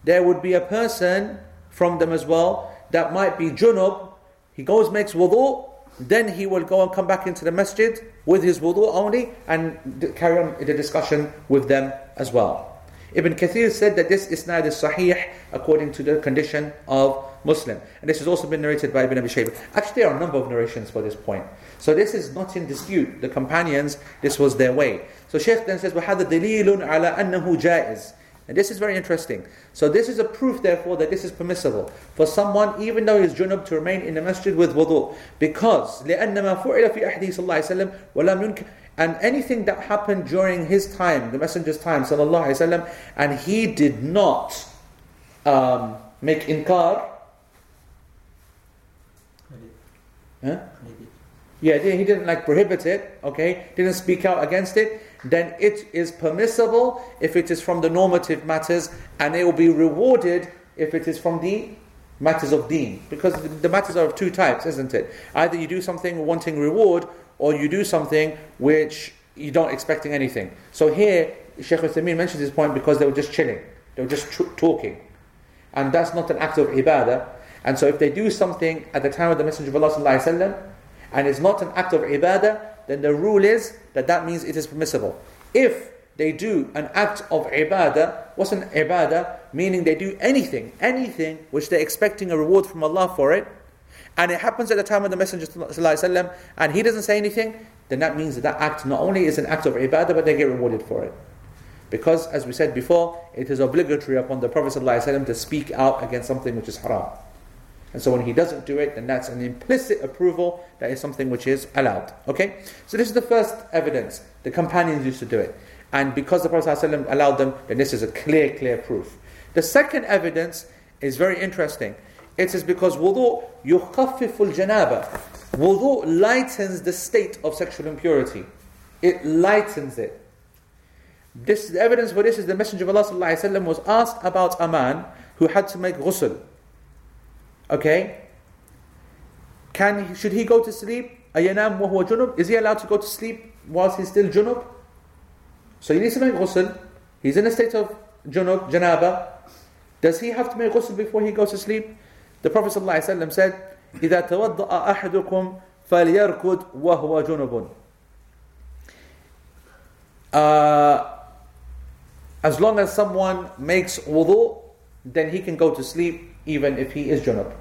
there would be a person from them as well that might be junub. He goes, makes wudu, then he will go and come back into the masjid with his wudu only and d- carry on the discussion with them as well. Ibn Kathir said that this isnad is sahih according to the condition of Muslim. And this has also been narrated by Ibn Abi Shaybah. Actually, there are a number of narrations for this point. So this is not in dispute. The companions, this was their way. So Shaykh then says, وَهَذَا دَلِيلٌ عَلَى أَنَّهُ جَائِزٌ and this is very interesting. So this is a proof, therefore, that this is permissible for someone, even though he's junub, to remain in the masjid with wudu. Because لأن ما فعل في أحده صلى الله عليه وسلم ولم ينكر and anything that happened during his time, the Messenger's time, sallallahu alaihi wasallam, and he did not um, make inkar. Huh? Yeah, he didn't like prohibit it, okay, didn't speak out against it, then it is permissible if it is from the normative matters, and it will be rewarded if it is from the matters of deen. Because the matters are of two types, isn't it? Either you do something wanting reward, or you do something which you don't expecting anything. So here, Sheikh Uthaymeen mentions this point because they were just chilling, they were just tr- talking. And that's not an act of ibadah. And so if they do something at the time of the Messenger of Allah and it's not an act of ibadah, then the rule is that that means it is permissible. If they do an act of ibadah, what's an ibadah? Meaning they do anything, anything which they're expecting a reward from Allah for it, and it happens at the time of the Messenger وسلم, and he doesn't say anything, then that means that that act not only is an act of ibadah, but they get rewarded for it. Because, as we said before, it is obligatory upon the Prophet ﷺ to speak out against something which is haram. And so when he doesn't do it, then that's an implicit approval that is something which is allowed. Okay? So this is the first evidence. The companions used to do it. And because the Prophet ﷺ allowed them, then this is a clear, clear proof. The second evidence is very interesting. It is because wudu yukhaffiful janaba. Wudu lightens the state of sexual impurity. It lightens it. This the evidence for this is the Messenger of Allah was asked about a man who had to make ghusl. Okay? Can he, should he go to sleep? Ayanam wa junub? Is he allowed to go to sleep whilst he's still junub? So he needs to make ghusl. He's in a state of junub, janaba. Does he have to make ghusl before he goes to sleep? The Prophet ﷺ said, إِذَا تَوَضَّأَ أَحَدُكُمْ فَلْيَرْكُدْ وَهُوَ جُنُبٌ uh, As long as someone makes wudu, then he can go to sleep even if he is junub.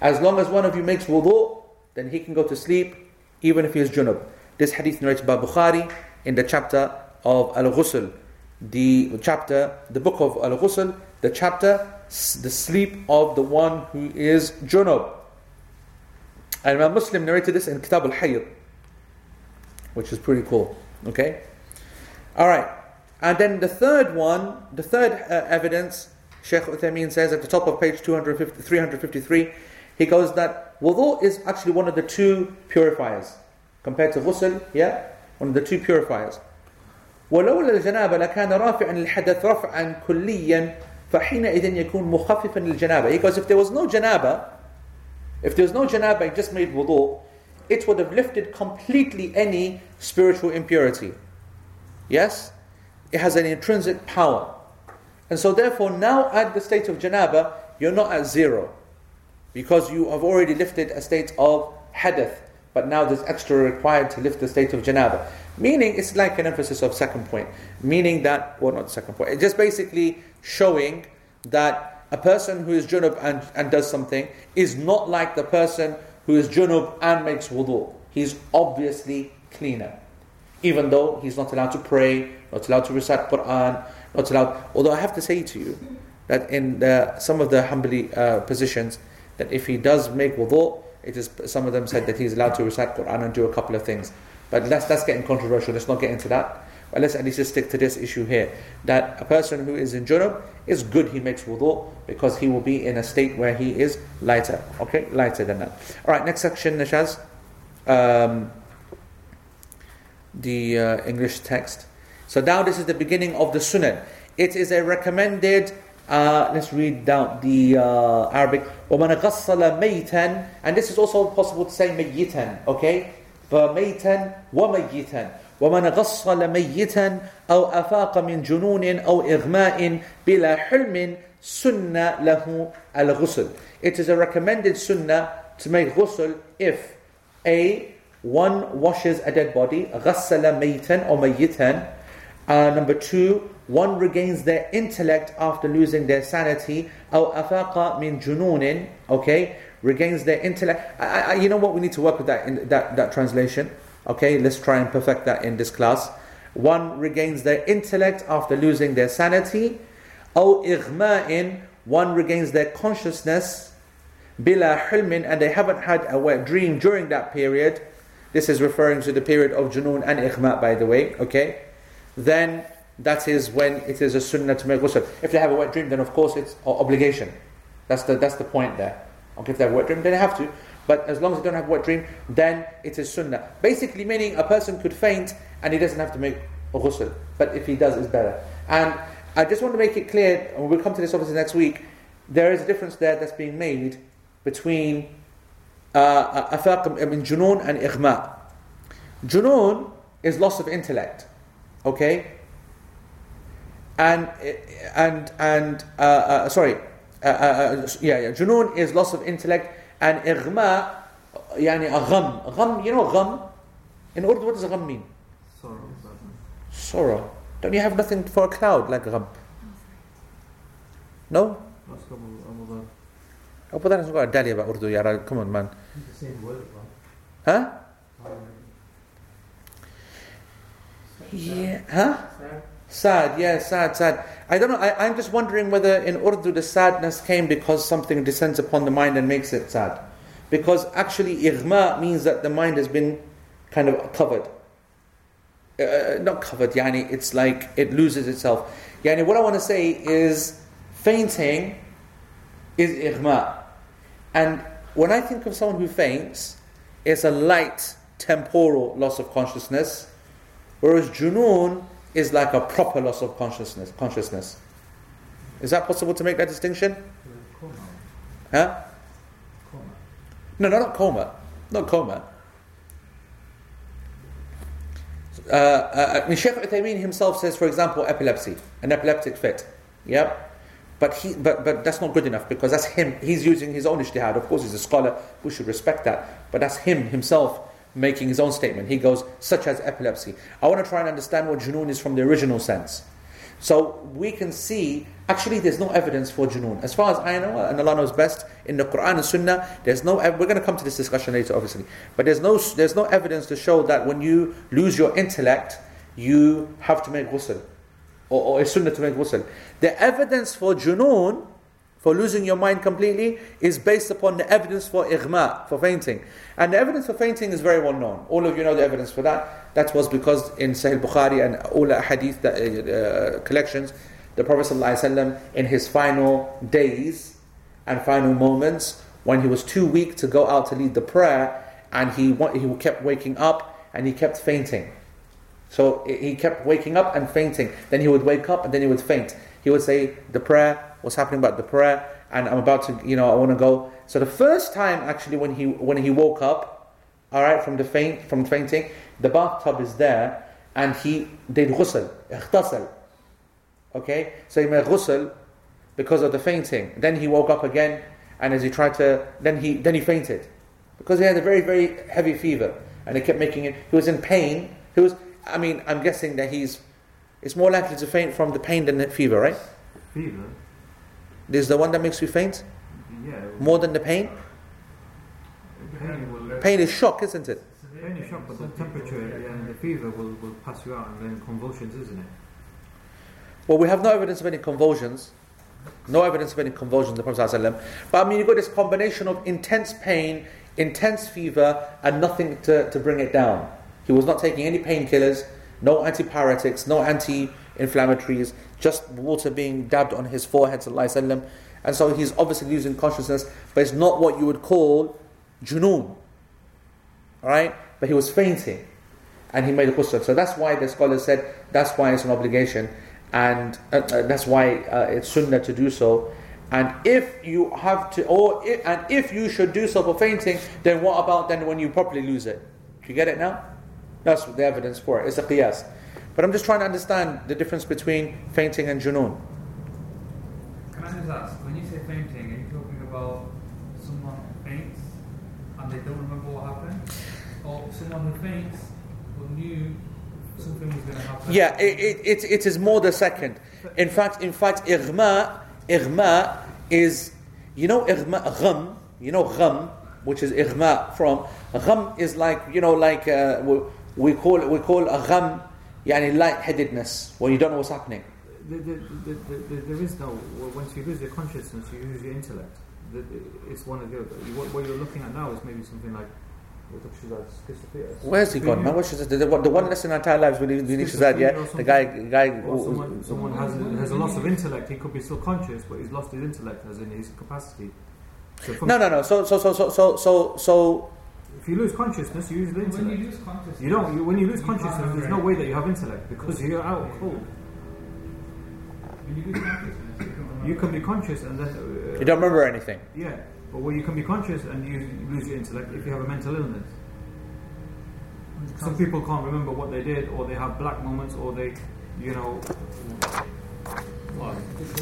As long as one of you makes wudu, then he can go to sleep even if he is junub. This hadith narrated by Bukhari in the chapter of Al-Ghusl, the chapter, the book of Al-Ghusl, the chapter the sleep of the one who is junub. And Imam Muslim narrated this in Kitab al-Hayd, which is pretty cool. Okay? Alright. And then the third one, the third uh, evidence, Sheikh Uthaymeen says at the top of page 353, he goes that wudu is actually one of the two purifiers. Compared to ghusl, yeah? One of the two purifiers. ولولا الجنابة لكان رافعا الحدث رفعا كليا فحينئذ يكون مخففا للجنابة. He goes, if there was no janaba, if there was no janaba and just made wudu, it would have lifted completely any spiritual impurity. Yes? It has an intrinsic power. And so therefore now at the state of janaba, you're not at zero. Because you have already lifted a state of hadith. But now there's extra required to lift the state of janaba. Meaning it's like an emphasis of second point. Meaning that, well not second point, it's just basically showing that a person who is junub and, and does something is not like the person who is junub and makes wudu. He's obviously cleaner. Even though he's not allowed to pray, not allowed to recite Quran, not allowed. Although I have to say to you that in the, some of the Hanbali uh, positions, that if he does make wudu, it is some of them said that he's allowed to recite Quran and do a couple of things. But that's that's getting controversial. Let's not get into that. But let's at least just stick to this issue here. That a person who is in junub is good he makes wudu because he will be in a state where he is lighter. Okay, lighter than that. Alright, next section, Nashaz. Um, the uh, English text. So now this is the beginning of the sunnah. It is a recommended uh, let's read down the uh, Arabic. وَمَنْ غَسَّلَ مَيْتًا And this is also possible to say مَيِّتًا, okay? فَمَيْتًا وَمَيِّتًا ومن غسل ميتا أو أفاق من جنون أو إغماء بلا حلم سنة له الغسل. It is a recommended sunnah to make ghusl if A. One washes a dead body, غسل ميتا or ميتا. Uh, number two, one regains their intellect after losing their sanity. أو أفاق من جنون, okay, regains their intellect. I, I, you know what? We need to work with that in that, that translation. Okay, let's try and perfect that in this class. One regains their intellect after losing their sanity. أو إغماء one regains their consciousness bila hulmin and they haven't had a wet dream during that period. This is referring to the period of junun and ighma by the way, okay? Then that is when it is a sunnah to make ghusl. If they have a wet dream, then of course it's an obligation. That's the, that's the point there. Okay, if they have a wet dream, then they have to. But as long as they don't have a wet dream, then it is sunnah. Basically, meaning a person could faint and he doesn't have to make ghusl. But if he does, it's better. And I just want to make it clear, and we'll come to this obviously next week, there is a difference there that's being made between uh, afaq, I mean, junoon and ighma. Junoon is loss of intellect, Okay? And, and, and uh, uh, sorry, uh, uh, uh yeah, yeah, junoon is loss of intellect, and irma, yani a gham. Gham, you know gham? In Urdu, what does gham mean?
Sorrow.
Sorrow. Don't you have nothing for a cloud like gham? No?
Abu
Dhabi has got a dali about Urdu, yeah, come on, man. Huh? Yeah. Huh? Sad, yeah, sad, sad. I don't know. I, I'm just wondering whether in Urdu the sadness came because something descends upon the mind and makes it sad. Because actually, ighma means that the mind has been kind of covered. Uh, not covered, yani, it's like it loses itself. Yani, what I want to say is fainting is ighma. And when I think of someone who faints, it's a light temporal loss of consciousness, whereas junoon is like a proper loss of consciousness. Consciousness. Is that possible to make that distinction?
Coma.
Huh?
Coma.
No, no, not coma. Not coma. Uh, uh, I mean, Sheikh Uthaymeen himself says, for example, epilepsy, an epileptic fit. Yep. But he, but but that's not good enough because that's him. He's using his own ijtihad. Of course, he's a scholar. We should respect that. But that's him himself making his own statement. He goes, such as epilepsy. I want to try and understand what junoon is from the original sense. So we can see, actually, there's no evidence for junoon. As far as I know, and Allah knows best, in the Quran and Sunnah, there's no. We're going to come to this discussion later, obviously, but there's no there's no evidence to show that when you lose your intellect, you have to make ghusl, or, or a sunnah to make ghusl. The evidence for junoon, for losing your mind completely, is based upon the evidence for ighma, for fainting. And the evidence for fainting is very well known. All of you know the evidence for that. That was because in Sahih Bukhari and all the hadith that, uh, collections, the Prophet ﷺ, in his final days and final moments, when he was too weak to go out to lead the prayer, and he, he kept waking up and he kept fainting. So he kept waking up and fainting. Then he would wake up and then he would faint. He would say, The prayer, what's happening about the prayer, and I'm about to, you know, I want to go. So the first time actually when he when he woke up, all right, from the faint from fainting, the bathtub is there, and he did ghusl, ikhtasal. Okay, so he made ghusl because of the fainting. Then he woke up again, and as he tried to, then he then he fainted because he had a very very heavy fever, and it kept making it. He was in pain. He was. I mean, I'm guessing that he's. It's more likely to faint from the pain than the fever, right?
Fever.
There's the one that makes you faint
Yeah.
more than the pain.
Pain will.
Pain is shock, isn't it?
Pain is shock, but the temperature and the fever will, will pass you out, and then convulsions, isn't it?
Well, we have no evidence of any convulsions. No evidence of any convulsions the Prophet. ﷺ. But I mean, you've got this combination of intense pain intense fever and nothing to, to bring it down. He was not taking any painkillers, no antipyretics, no anti-inflammatories, just water being dabbed on his forehead, sallallahu and so he's obviously losing consciousness, but it's not what you would call junoon. Alright? But he was fainting. And he made a ghusl. So that's why the scholars said that's why it's an obligation. And uh, uh, that's why uh, it's sunnah to do so. And if you have to, or if, and if you should do so for fainting, then what about then when you properly lose it? Do you get it now? That's the evidence for it. It's a qiyas. But I'm just trying to understand the difference between fainting and junoon.
Can I just ask, when you say fainting, are you talking about someone faints and they don't remember what happened? Or someone who faints but knew something was going to happen?
Yeah, it, it, it, it is more the second. In fact, in fact, irma, irma is, you know, irma, gham, you know, gham, which is irma from, gham is like, you know, like, uh, we, we call we call a gham, yani lightheadedness, when you don't know what's happening.
The, the, the, the, there is no, once you lose your consciousness, you lose your intellect. It's one of the other. What, what you're looking at now is maybe something like
Where's he gone, man? What's the, the, the one lesson in our entire lives we need, we need Shazad, yeah? The guy, guy.
Or someone, someone has, a, has a loss of intellect. He could be still conscious, but he's lost his intellect, as in his capacity.
So no, no, no. So, so, so, so, so, so, so.
If you lose consciousness, you lose the intellect.
When you lose consciousness,
you don't. You, when you lose you consciousness, there's no way that you have intellect because you're out cold.
When you lose consciousness,
you can be conscious and then. Uh,
you don't remember anything.
Yeah, but well, you can be conscious and you lose your intellect if you have a mental illness. Some people can't remember what they did, or they have black moments, or they, you know.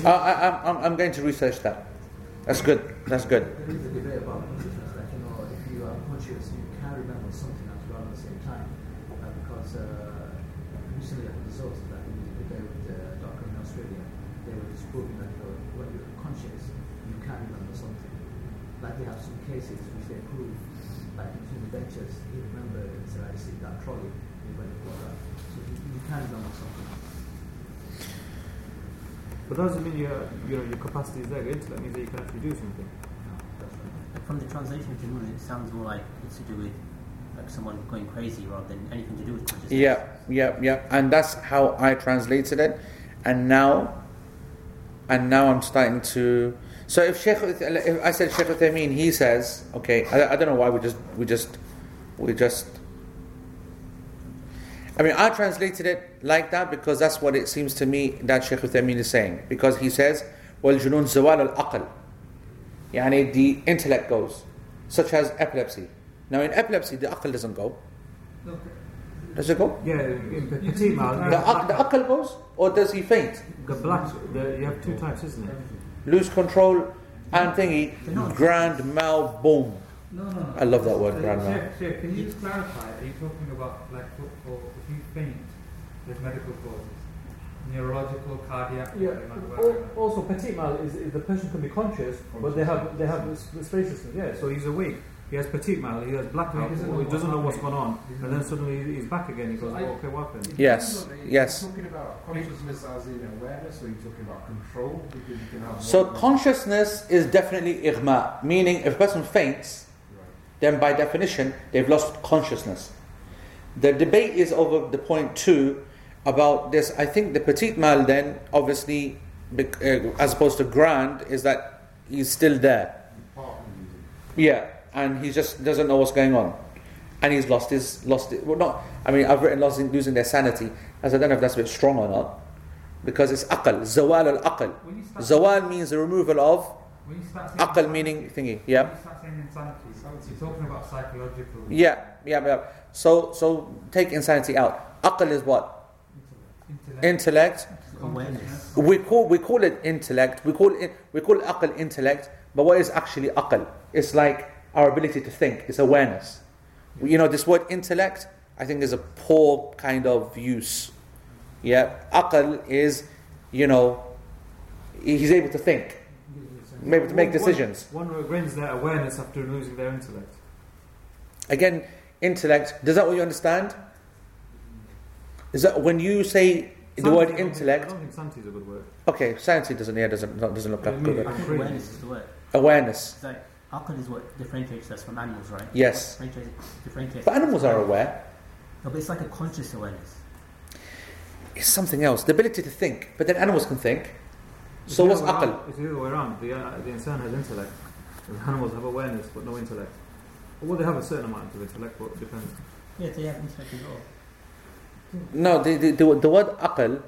Uh, I, I'm, I'm going to research that. That's good. That's good.
There is a debate about consciousness that you know if you are conscious you can remember something as well at the same time. Uh, because uh, recently I had results that we did a debate with a doctor in Australia. They were disproving that uh, you know, when you're conscious you can remember something. Like they have some cases which they prove, like in the ventures, he remembered and said I see that trolley when it was that. So you, you can remember something.
But doesn't mean your, you know, your capacity is there. Your intellect means that you can actually do something.
From the translation of Junun, it sounds more like it's to do with like someone going crazy rather than anything to do with consciousness.
Yeah, yeah, yeah. And that's how I translated it. And now, and now I'm starting to. So if Sheikh, if I said Sheikh Uthaymeen, he says, okay, I, I don't know why we just, we just, we just I mean, I translated it like that because that's what it seems to me that Shaykh Uthaymeen is saying. Because he says, وَالْجُنُونَ زَوَالَ الْأَقْلِ Yani the intellect goes, such as epilepsy. Now in epilepsy, the aql doesn't go. Does it go?
Yeah, in petit mal.
The, the aql goes? Or does he faint?
The black, the, you have two types, isn't it?
Lose control and thingy, grand mal boom.
No, no, no.
I love that word, grand mal.
Chef, chef, can you just clarify? Are you talking about like for, for if you faint, there's medical causes, neurological, cardiac.
Yeah.
whatever.
Also, petit mal is, is the person can be conscious, but they have they have system Yeah. So he's awake. He has petit mal. He has blackout.
He doesn't
or he
know
doesn't know
what's
what's going on, and then suddenly he's back again. He goes,
So I-
oh, "Okay, what happened?"
Yes, yes.
Are talking about consciousness as in awareness, or are you talking about control? Because you can have
So
more than-
consciousness is definitely irma, meaning if a person faints,
Right.
then by definition they've lost consciousness. The debate is over the point two about this. I think the petit mal then, obviously, uh, as opposed to grand, is that he's still there.
Part of the music.
Yeah, and he just doesn't know what's going on, and he's lost his lost it. Well, not. I mean, I've written losing losing their sanity, as I don't know if that's a bit strong or not, because it's aql, zawal al aql.
When you start,
Zawal means the removal of
when you
aql meaning thingy. Yeah.
When you start saying insanity, you're talking about psychological.
Yeah, yeah, yeah. So, so take insanity out. Aql is what?
Intellect.
Intellect.
Awareness.
We call we call it intellect. We call it we call aql intellect. But what is actually aql? It's like our ability to think. It's awareness. You know, this word intellect, I think, is a poor kind of use. Yeah, aql is, you know, he's able to think, able to make
One-
decisions.
One, one regains their awareness after losing their intellect.
Again, intellect. Does that what you understand? Is that when you say the
Sanity,
word
I don't think-
intellect?
I don't think sanity is a good word.
Okay, sanity doesn't yeah doesn't not- doesn't look that good.
I
I think
agree.
awareness is the word.
Awareness.
Like Aql is what differentiates us from animals, right?
Yes.
Differentiates, differentiates
But animals are aware.
No, but it's like a conscious awareness.
It's something else. The ability to think. But then animals can think. So what's
other
aql?
It's the other way around. The, uh, the insan has intellect. The animals have awareness but no intellect. Well, they have a certain amount of intellect, but it depends.
Yeah, they have intellect as well.
No, the, the, the, the word aql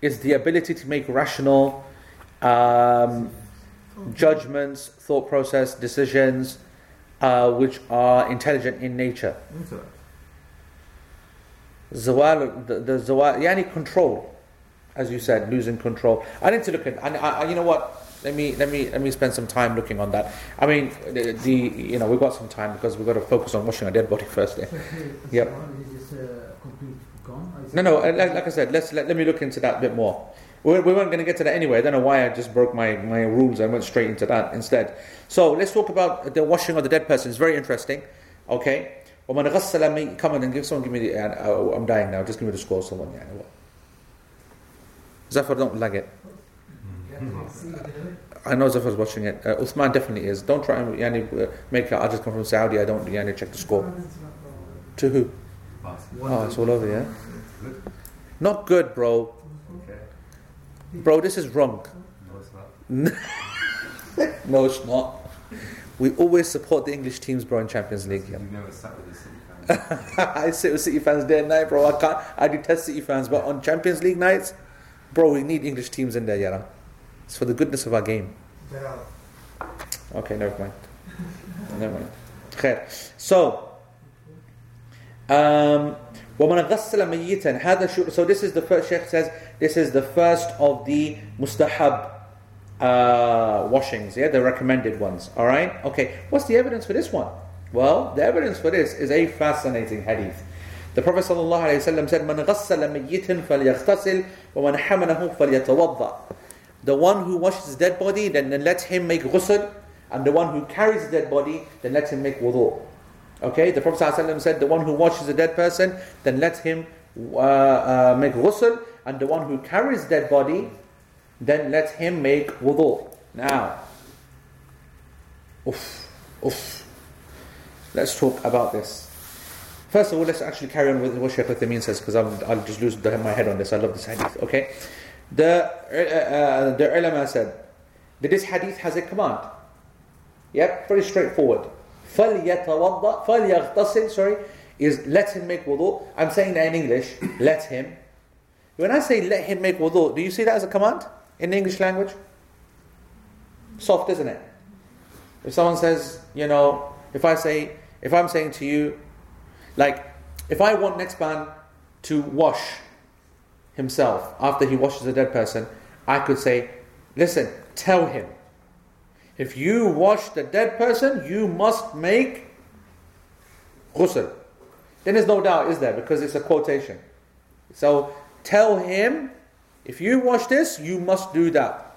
is the ability to make rational um, judgments, thought process, decisions, uh, which are intelligent in nature. Zawal, the, the zawal, yani control, as you said, losing control. I need to look at, and I, I, you know what? Let me let me let me spend some time looking on that. I mean, the, the you know we've got some time because we've got to focus on washing a dead body first.
So, here,
Yep.
Is uh, complete gone? Is
No, no. uh, Like, like I said, let's let, let me look into that a bit more. We, we weren't going to get to that anyway. I don't know why I just broke my, my rules and went straight into that instead. So let's talk about the washing of the dead person. It's very interesting. Okay. ومن غسل مي- Come on and give someone give me the. Uh, oh, I'm dying now. Just give me the score. Someone. يعني, what? Zafar, don't lag it. I know Zafar's watching it. Uh, Uthman definitely is. Don't try and yani, uh, make it. I just come from Saudi. I don't yani, check the score. To who? Oh, it's all over, yeah? Not good, bro. Bro, this is wrong.
No, it's not.
No, it's not. We always support the English teams, bro, in Champions League. Yeah.
You never sat with the City fans.
I sit with City fans day and night, bro. I can't. I detest City fans, but on Champions League nights, bro, we need English teams in there, yeah. It's for the goodness of our game. Okay, never mind. never mind. Khair. So, um, ومن غسل ميتا هذا شو so this is the first Sheikh says this is the first of the mustahab uh, washings yeah the recommended ones all right okay what's the evidence for this one well the evidence for this is a fascinating hadith the Prophet ﷺ said من غسل ميتا فليغتسل ومن حمله فليتوضأ the one who washes his dead body then, then let him make ghusl and the one who carries the dead body then let him make wudu Okay, the Prophet ﷺ said, the one who washes a dead person, then let him uh, uh, make ghusl, and the one who carries dead body, then let him make wudu. Now, oof, oof. Let's talk about this. First of all, let's actually carry on with what Shaykh Uthaymeen says, because I'll just lose the, my head on this. I love this hadith, okay? The, uh, uh, the ulama said that this hadith has a command. Yep, very straightforward. فَلْيَتَوَضَّأ فَلْيَغْتَسِلْ Sorry, is let him make wudu. I'm saying that in English, let him. When I say let him make wudu, do you see that as a command in the English language? Soft, isn't it? If someone says, you know, if I say, if I'm saying to you, like, if I want next man to wash himself after he washes a dead person, I could say, listen, tell him. If you wash the dead person, you must make ghusl. Then there's no doubt, is there? Because it's a quotation. So tell him, if you wash this, you must do that.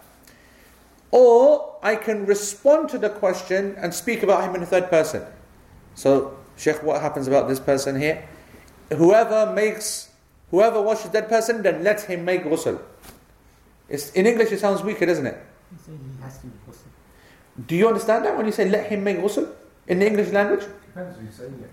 Or I can respond to the question and speak about him in the third person. So, Sheikh, what happens about this person here? Whoever makes, whoever washes the dead person, then let him make ghusl. It's, in English, it sounds weaker, doesn't it? Do you understand that when you say let him make ghusl in the English language?
Depends who's saying it.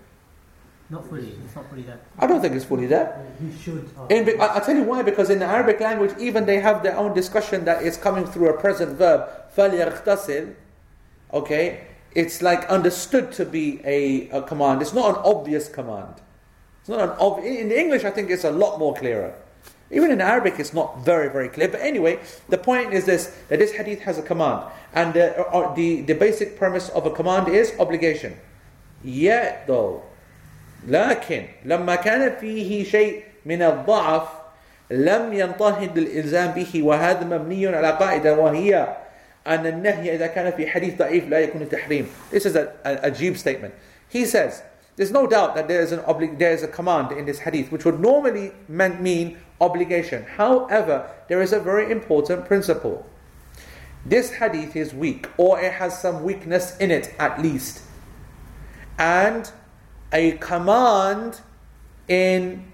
Not fully. It's not fully that.
I don't think it's fully there.
He should. Uh,
In, I- I'll tell you why, because in the Arabic language, even they have their own discussion that it's coming through a present verb, فَلْيَغْتَسِلْ Okay? It's like understood to be a, a command. It's not an obvious command. It's not an ob- In the English, I think it's a lot more clearer. Even in Arabic, it's not very, very clear. But anyway, the point is this that this hadith has a command. And the, uh, the, the basic premise of a command is obligation. Yet, though, لكن لما كان فيه شيء من الضعف لم ينتهض الإلزام به وهذا مبني على قاعدة وهي أن النهي إذا كان في حديث ضعيف لا يكون تحريم. This is a, a, a Jeep statement. He says, there's no doubt that there is, an obli- there is a command in this hadith which would normally meant mean obligation. However, there is a very important principle. This hadith is weak or it has some weakness in it at least. And a command in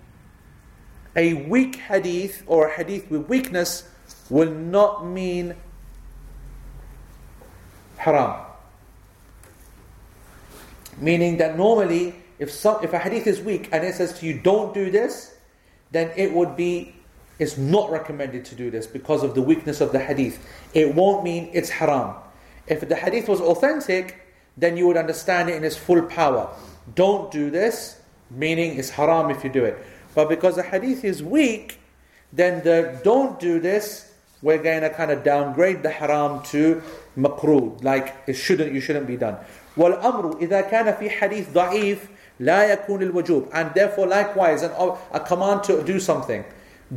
a weak hadith or a hadith with weakness will not mean haram. Meaning that normally, if some, if a hadith is weak and it says to you, don't do this, then it would be, it's not recommended to do this because of the weakness of the hadith. It won't mean it's haram. If the hadith was authentic, then you would understand it in its full power. Don't do this, meaning it's haram if you do it. But because the hadith is weak, then the don't do this, we're going to kind of downgrade the haram to makruh, like it shouldn't, you shouldn't be done. والأمر إذا كان في حديث ضعيف لا يكون الوجوب and therefore likewise an, a command to do something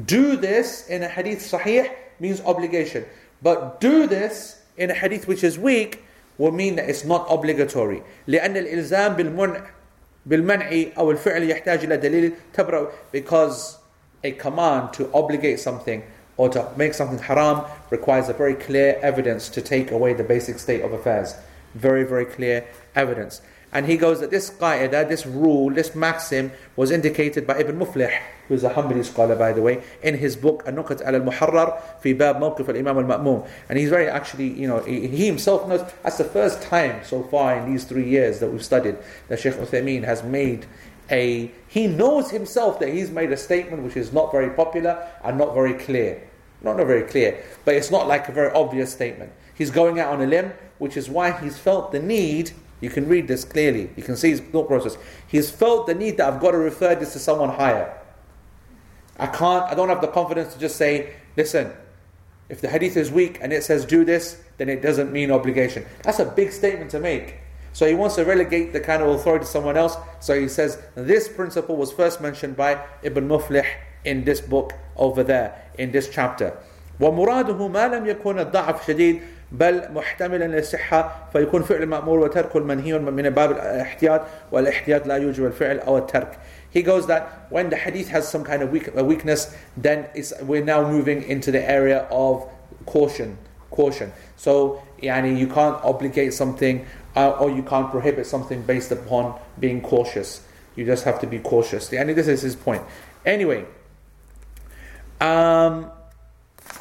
do this in a hadith sahih means obligation but do this in a hadith which is weak will mean that it's not obligatory لأن الإلزام بالمنع بالمنع أو الفعل يحتاج إلى دليل تبرأ because a command to obligate something or to make something haram requires a very clear evidence to take away the basic state of affairs very, very clear evidence. And he goes that this qaida, this rule, this maxim was indicated by Ibn Muflih, who's a Hanbali scholar by the way, in his book An-Nukat al-Muharrar fi bab mawqif al-Imam al-Ma'mum. And he's very actually, you know, he, himself knows, that's the first time so far in these three years that we've studied that Shaykh Uthaymeen has made a, he knows himself that he's made a statement which is not very popular and not very clear. Not, not very clear, but it's not like a very obvious statement. He's going out on a limb, which is why he's felt the need. You can read this clearly. You can see his thought process. He's felt the need that I've got to refer this to someone higher. I can't, I don't have the confidence to just say, listen, if the hadith is weak and it says do this, then it doesn't mean obligation. That's a big statement to make. So he wants to relegate the kind of authority to someone else. So he says this principle was first mentioned by Ibn Muflih in this book over there, in this chapter. ومراده ما لم يكن الضعف شديد بل محتملا للصحة فيكون فعل المأمور وترك المنهي من باب الاحتياط والاحتياط لا يوجب الفعل أو الترك He goes that when the hadith has some kind of weak, weakness, then we're now moving into the area of caution. Caution. So, yani, you can't obligate something uh, or you can't prohibit something based upon being cautious. You just have to be cautious. And this is his point. Anyway, um,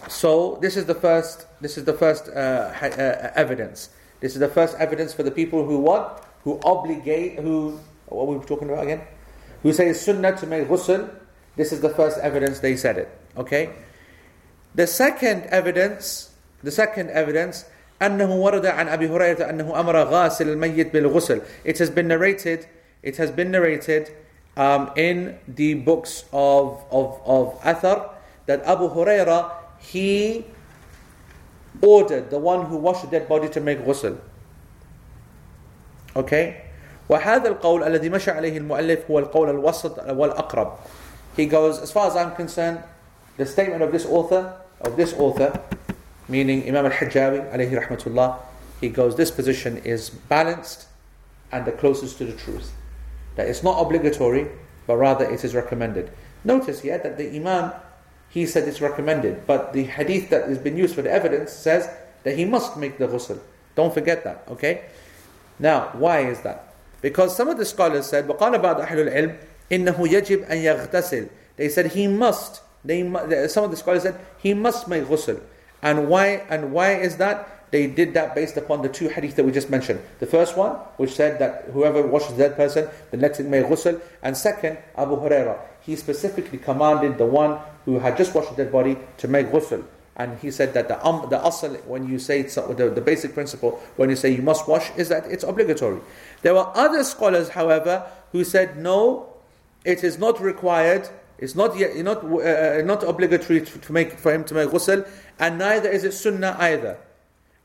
so this is the first. This is the first uh, ha- uh, evidence. This is the first evidence for the people who what who obligate who what were we talking about again? Who say it's sunnah to make ghusl. This is the first evidence they said it. Okay. The second evidence. The second evidence. أنه ورد عن أبي هريرة أنه أمر غاسل الميت بالغسل. It has been narrated. It has been narrated um, in the books of of of Athar that Abu Huraira he ordered the one who washed the dead body to make ghusl. Okay? وهذا القول الذي مشى عليه المؤلف هو القول الوسط والأقرب. He goes, as far as I'm concerned, the statement of this author, of this author, meaning Imam al-Hajjawi alayhi rahmatullah, he goes, this position is balanced and the closest to the truth. That it's not obligatory, but rather it is recommended. Notice here that the Imam he said it's recommended. But the hadith that has been used for the evidence says that he must make the ghusl. Don't forget that, okay? Now, why is that? Because some of the scholars said, وَقَالَ بَعْض أَحْلُ الْعِلْمِ إِنَّهُ يَجِبْ أَن يَغْتَسِلْ They said he must. They, some of the scholars said he must make ghusl. And why, and why is that? They did that based upon the two hadith that we just mentioned. The first one, which said that whoever washes that person, the next thing may ghusl. And second, Abu Huraira. He specifically commanded the one who had just washed a dead body to make ghusl. And he said that the um, the asl, when you say the, the basic principle, when you say you must wash, is that it's obligatory. There were other scholars, however, who said no, it is not required. It's not yet, not uh, uh, not obligatory to, to make for him to make ghusl, and neither is it sunnah either.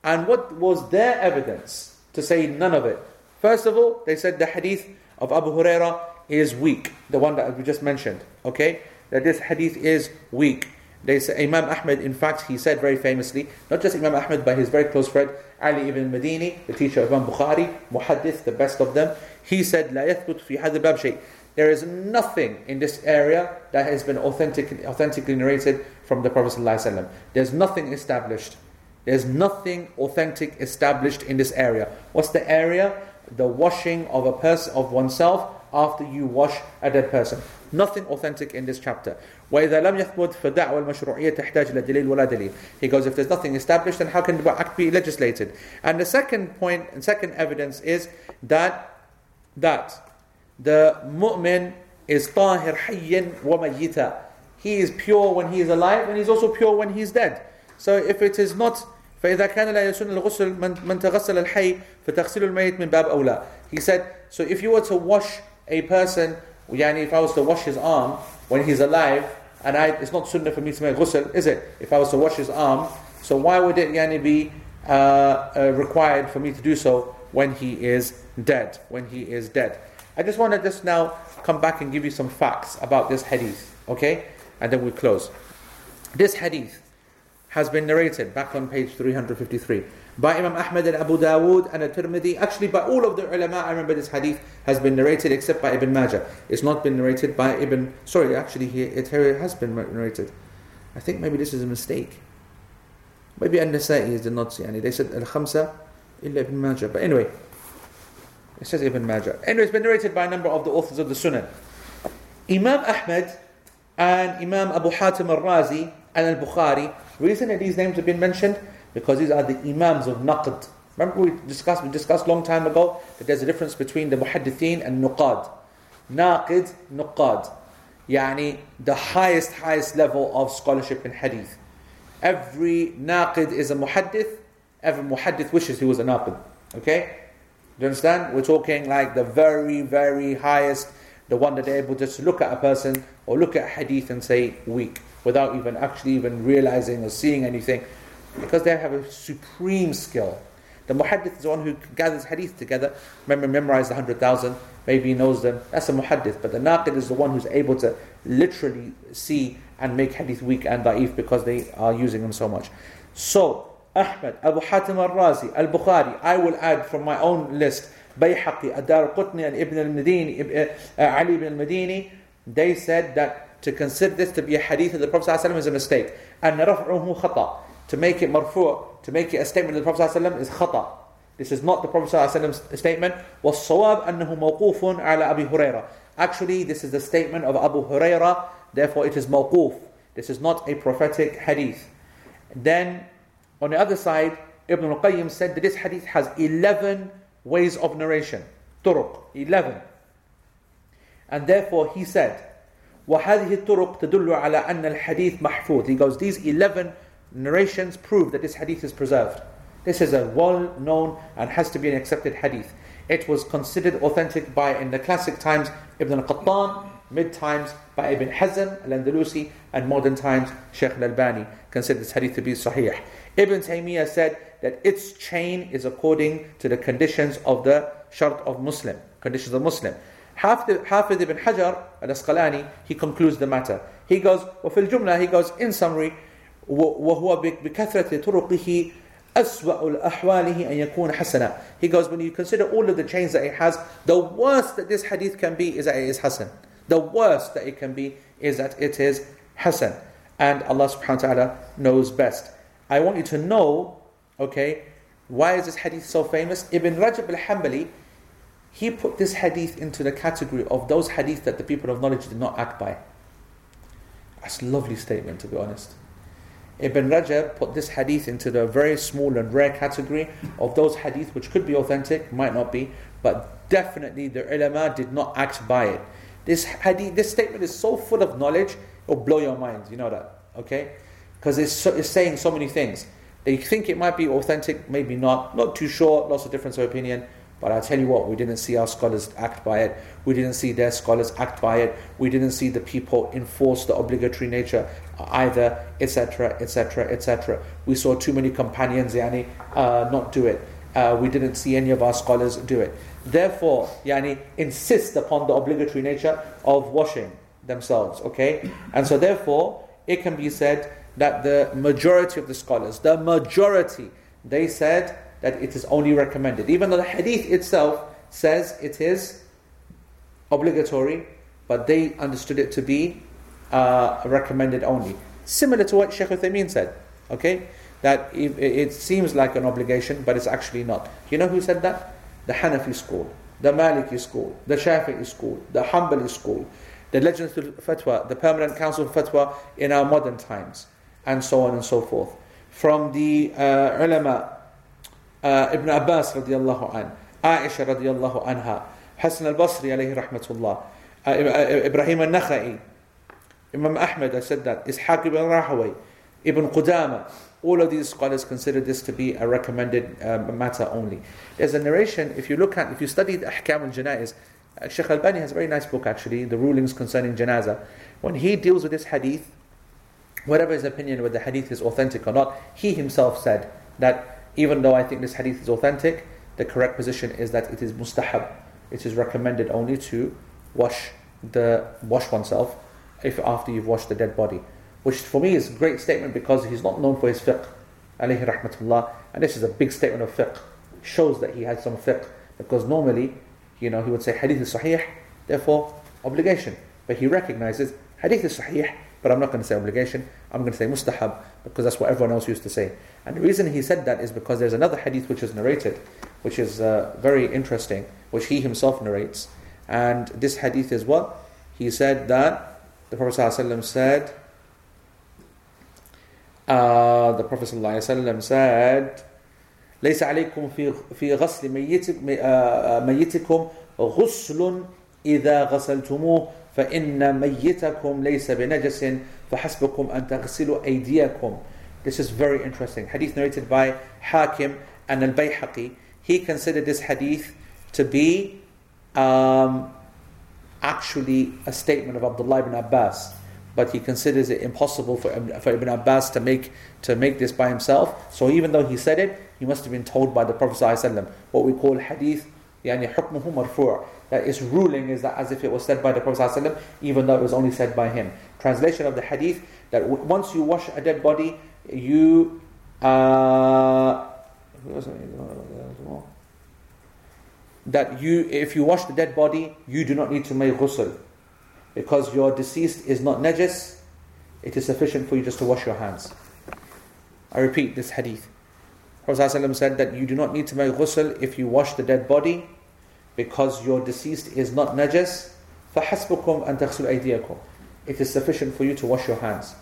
And what was their evidence to say none of it? First of all, they said the hadith of Abu Huraira is weak, the one that we just mentioned. Okay, that this hadith is weak. They say Imam Ahmed, in fact, he said very famously, not just Imam Ahmed, but his very close friend Ali ibn Madini, the teacher of Imam Bukhari, Muhaddith, the best of them. He said, لا يثبت في هذا الباب شيء. There is nothing in this area that has been authentic, authentically narrated from the Prophet ﷺ. There's nothing established. There's nothing authentic established in this area. What's the area? The washing of a person of oneself after you wash a dead person. Nothing authentic in this chapter. وإذا لم يثبت فدعوى المشروعية تحتاج إلى دليل ولا دليل. He goes, if there's nothing established, then how can the act be legislated? And the second point and second evidence is that that the mu'min is tahir hayyan wa mayyita. He is pure when he is alive and he's also pure when he is dead. So if it is not فإذا كان لا يسن الغسل من من تغسل الحي فتغسل الميت من باب أولى. He said, so if you were to wash a person, yani if I was to wash his arm when he's alive, and I, it's not sunnah for me to make ghusl, is it? If I was to wash his arm, so why would it yani, be uh, uh, required for me to do so when he is dead? When he is dead. I just want to just now come back and give you some facts about this hadith, okay? And then we close. This hadith has been narrated back on page 353 by Imam Ahmad and Abu Dawood and At-Tirmidhi. Actually, by all of the ulama, I remember this hadith has been narrated except by Ibn Majah. It's not been narrated by Ibn. Sorry, actually, it has been narrated. I think maybe this is a mistake. Maybe An-Nasa'i the not yani They said Al-Khamsa illa Ibn Majah. But anyway, it says Ibn Majah. Anyway, it's been narrated by a number of the authors of the Sunnah. Imam Ahmad and Imam Abu Hatim al-Razi and al-Bukhari Reason that these names have been mentioned? Because these are the Imams of Naqd. Remember we discussed, we discussed long time ago that there's a difference between the Muhaddithin and Nuqad. Naqid, Nuqad. Yani the highest, highest level of scholarship in Hadith. Every Naqid is a Muhaddith, every Muhaddith wishes he was a Naqid. Okay? Do you understand? We're talking like the very, very highest, the one that they're able to just look at a person or look at Hadith and say weak without even actually even realizing or seeing anything because they have a supreme skill. The muhaddith is the one who gathers hadith together, remember, memorized the 100,000, maybe he knows them. That's a muhaddith. But the naqid is the one who's able to literally see and make hadith weak and da'if because they are using them so much. So, Ahmad, Abu Hatim al-Razi, al-Bukhari, I will add from my own list, Bayhaqi, Adar qutni and Ibn al-Madini, uh, Ali ibn al-Madini, they said that to consider this to be a hadith of the Prophet ﷺ is a mistake. And رفعه خطأ. To make it marfu', to make it a statement of the Prophet ﷺ is khata. This is not the Prophet ﷺ's statement. وَالصَّوَابْ أَنَّهُ مَوْقُوفٌ عَلَى أَبِي هُرَيْرَةَ Actually, this is the statement of Abu Huraira, therefore it is mawquf. This is not a prophetic hadith. Then, on the other side, Ibn al-Qayyim said that this hadith has 11 ways of narration. Turuq, 11. And therefore he said, وهذه الطرق تدل على أن الحديث محفوظ. He goes, these 11 narrations prove that this hadith is preserved. This is a well-known and has to be an accepted hadith. It was considered authentic by, in the classic times, Ibn al-Qattan, mid times by Ibn Hazm al-Andalusi, and modern times, Sheikh al-Albani considered this hadith to be sahih. Ibn Taymiyyah said that its chain is according to the conditions of the shart of Muslim, conditions of Muslim. Hafid ibn Hajar al-Asqalani, he concludes the matter. He goes, وفي الجملة, he goes, in summary, وهو بكثرة طرقه أسوأ الأحواله أن يكون حسنا. He goes, when you consider all of the chains that it has, the worst that this hadith can be is that it is hasan. The worst that it can be is that it is hasan. And Allah subhanahu wa ta'ala knows best. I want you to know, okay, why is this hadith so famous? Ibn Rajab al-Hanbali, he put this hadith into the category of those hadith that the people of knowledge did not act by. That's a lovely statement, to be honest. Ibn Rajab put this hadith into the very small and rare category of those hadith which could be authentic, might not be, but definitely the ulama did not act by it. This hadith, this statement is so full of knowledge, it'll blow your mind. You know that, okay? Because it's, so, it's saying so many things. They think it might be authentic, maybe not. Not too sure, lots of difference of opinion. But I tell you what, we didn't see our scholars act by it. We didn't see their scholars act by it. We didn't see the people enforce the obligatory nature either, etc., etc., etc. We saw too many companions, yani, uh, not do it. Uh, we didn't see any of our scholars do it. Therefore, yani, insist upon the obligatory nature of washing themselves. Okay, and so therefore, it can be said that the majority of the scholars, the majority, they said that it is only recommended. Even though the hadith itself says it is obligatory, but they understood it to be uh, recommended only. Similar to what Sheikh Uthaymeen said, okay? That it, it seems like an obligation, but it's actually not. You know who said that? The Hanafi school, the Maliki school, the Shafi'i school, the Hanbali school, the Lajnatul Fatwa, the Permanent Council of Fatwa in our modern times, and so on and so forth. From the uh, ulama uh, Ibn Abbas radiallahu an, Aisha radiallahu anha, Hassan al-Basri alayhi rahmatullah, uh, uh, Ibrahim al-Nakhai, Imam Ahmad, I said that, Ishaq ibn Rahaway, Ibn Qudama, all of these scholars consider this to be a recommended um, matter only. There's a narration, if you look at, if you study the Ahkam al-Janaiz, uh, Sheikh Al-Albani has a very nice book actually, The Rulings Concerning Janaza. When he deals with this hadith, whatever his opinion whether the hadith is authentic or not, he himself said that even though I think this hadith is authentic, the correct position is that it is mustahab. It is recommended only to wash the wash oneself if after you've washed the dead body. Which for me is a great statement because he's not known for his fiqh. Alayhi rahmatullah. And this is a big statement of fiqh. Shows that he had some fiqh. Because normally, you know, he would say hadith is sahih, therefore obligation. But he recognizes hadith is sahih, but I'm not going to say obligation. I'm going to say mustahab because that's what everyone else used to say. And the reason he said that is because there's another hadith which is narrated, which is uh, very interesting, which he himself narrates. And this hadith is what? He said that the Prophet ﷺ said, uh, the Prophet ﷺ said, ليس عليكم في في غسل ميتكم غسل إذا غسلتموه فإن ميتكم ليس بنجس فحسبكم أن تغسلوا أيديكم This is very interesting. Hadith narrated by Hakim and Al-Bayhaqi. He considered this hadith to be um, actually a statement of Abdullah ibn Abbas. But he considers it impossible for, for Ibn Abbas to make, to make this by himself. So even though he said it, he must have been told by the Prophet ﷺ, what we call hadith يعني حكمه مرفوع that its ruling is that as if it was said by the Prophet ﷺ, even though it was only said by him. Translation of the hadith that w- once you wash a dead body, you uh, that you if you wash the dead body, you do not need to make ghusl because your deceased is not najis. It is sufficient for you just to wash your hands. I repeat this hadith. Prophet ﷺ said that you do not need to make ghusl if you wash the dead body because your deceased is not najas, فَحَسْبُكُمْ أَن تَغْسُلُ أَيْدِيَكُمْ It is sufficient for you to wash your hands.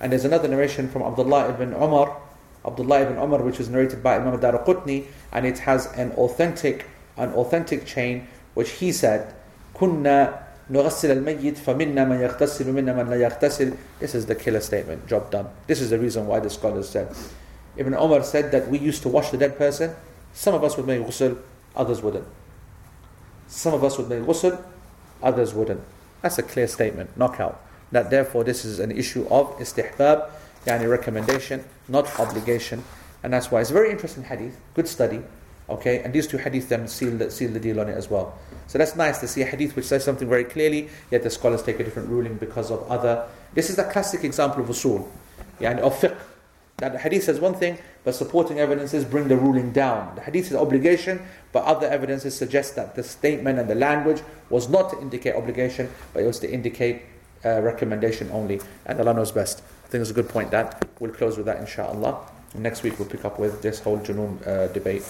And there's another narration from Abdullah ibn Umar, Abdullah ibn Umar, which is narrated by Imam Daraqutni, and it has an authentic, an authentic chain, which he said, كُنَّا نغسل الميت فمنا من يغتسل ومنا من لا يغتسل This is the killer statement, job done. This is the reason why the scholars said. Ibn Umar said that we used to wash the dead person. Some of us would make ghusl, others wouldn't. Some of us would make ghusl, others wouldn't. That's a clear statement, knockout. That therefore this is an issue of istihbab, yani recommendation, not obligation. And that's why it's a very interesting hadith, good study. Okay, and these two hadiths then seal the, seal the deal on it as well. So that's nice to see a hadith which says something very clearly, yet the scholars take a different ruling because of other. This is a classic example of usul, yani of fiqh. That the hadith says one thing, but supporting evidences bring the ruling down. The hadith is obligation, but other evidences suggest that the statement and the language was not to indicate obligation, but it was to indicate uh, recommendation only. And Allah knows best. I think it's a good point that. We'll close with that inshallah. Next week we'll pick up with this whole Junoon uh, debate.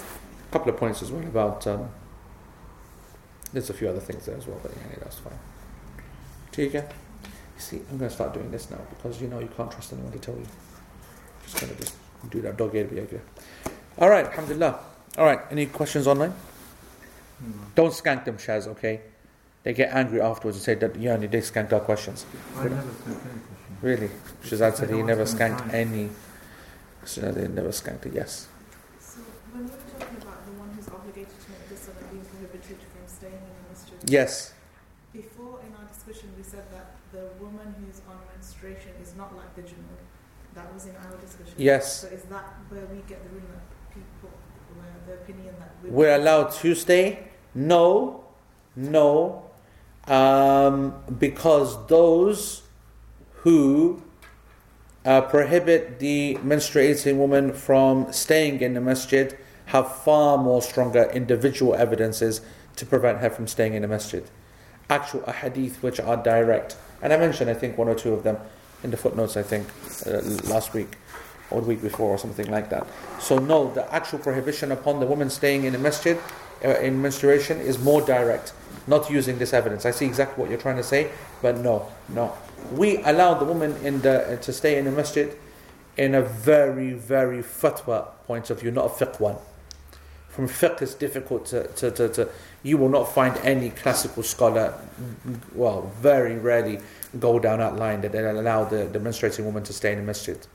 A couple of points as well about. Um, there's a few other things there as well, but yeah, that's fine. Tika? You see, I'm going to start doing this now because you know you can't trust anyone to tell you. Just going to just do that dog eared behavior. All right, alhamdulillah. All right, any questions online? Don't skank them, Shaz, okay? They get angry afterwards and say that, yeah, they skanked our questions.
I never took any question.
Really? Shazad said he
No
never
one's gonna
skanked
try.
any. Shazad they never skanked it, yes.
So when we were talking about the one who's obligated to make this and being prohibited from staying in the masjid,
Yes.
before in our discussion we said that the woman who's on menstruation is not like the junub. That was in our discussion.
Yes.
So is that where we get the ruling that people, where the opinion that we
We're allowed to stay? No, no, um, because those who uh, prohibit the menstruating woman from staying in the masjid have far more stronger individual evidences to prevent her from staying in the masjid. Actual ahadith which are direct. And I mentioned, I think, one or two of them in the footnotes, I think, uh, last week or the week before or something like that. So, no, the actual prohibition upon the woman staying in the masjid uh, in menstruation is more direct, not using this evidence. I see exactly what you're trying to say, but no, no. We allow the woman in the, uh, to stay in the masjid in a very, very fatwa point of view, not a fiqh one. from fiqh it's difficult to, to, to, to you will not find any classical scholar well very rarely go down that line that they allow the, the menstruating woman to stay in the masjid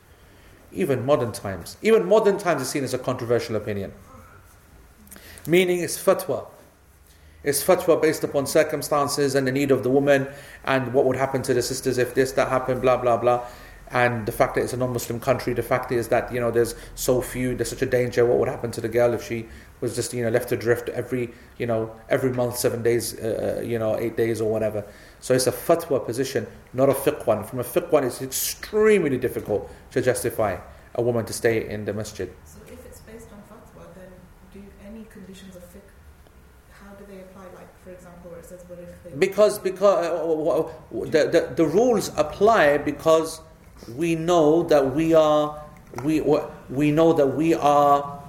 even modern times even modern times is seen as a controversial opinion meaning it's fatwa it's fatwa based upon circumstances and the need of the woman and what would happen to the sisters if this that happened blah blah blah and the fact that it's a non-Muslim country, the fact is that you know there's so few, there's such a danger. What would happen to the girl if she was just you know left adrift every you know every month, seven days, uh, uh you know eight days or whatever. So it's a fatwa position, not a fiqh one. From a fiqh one, it's extremely difficult to justify a woman to stay in the masjid.
So if it's based on fatwa, then do any conditions of fiqh, how do they apply? Like for example, where it says, "What if they?"
Because because uh, the, the the rules apply because we know that we are we we know that we are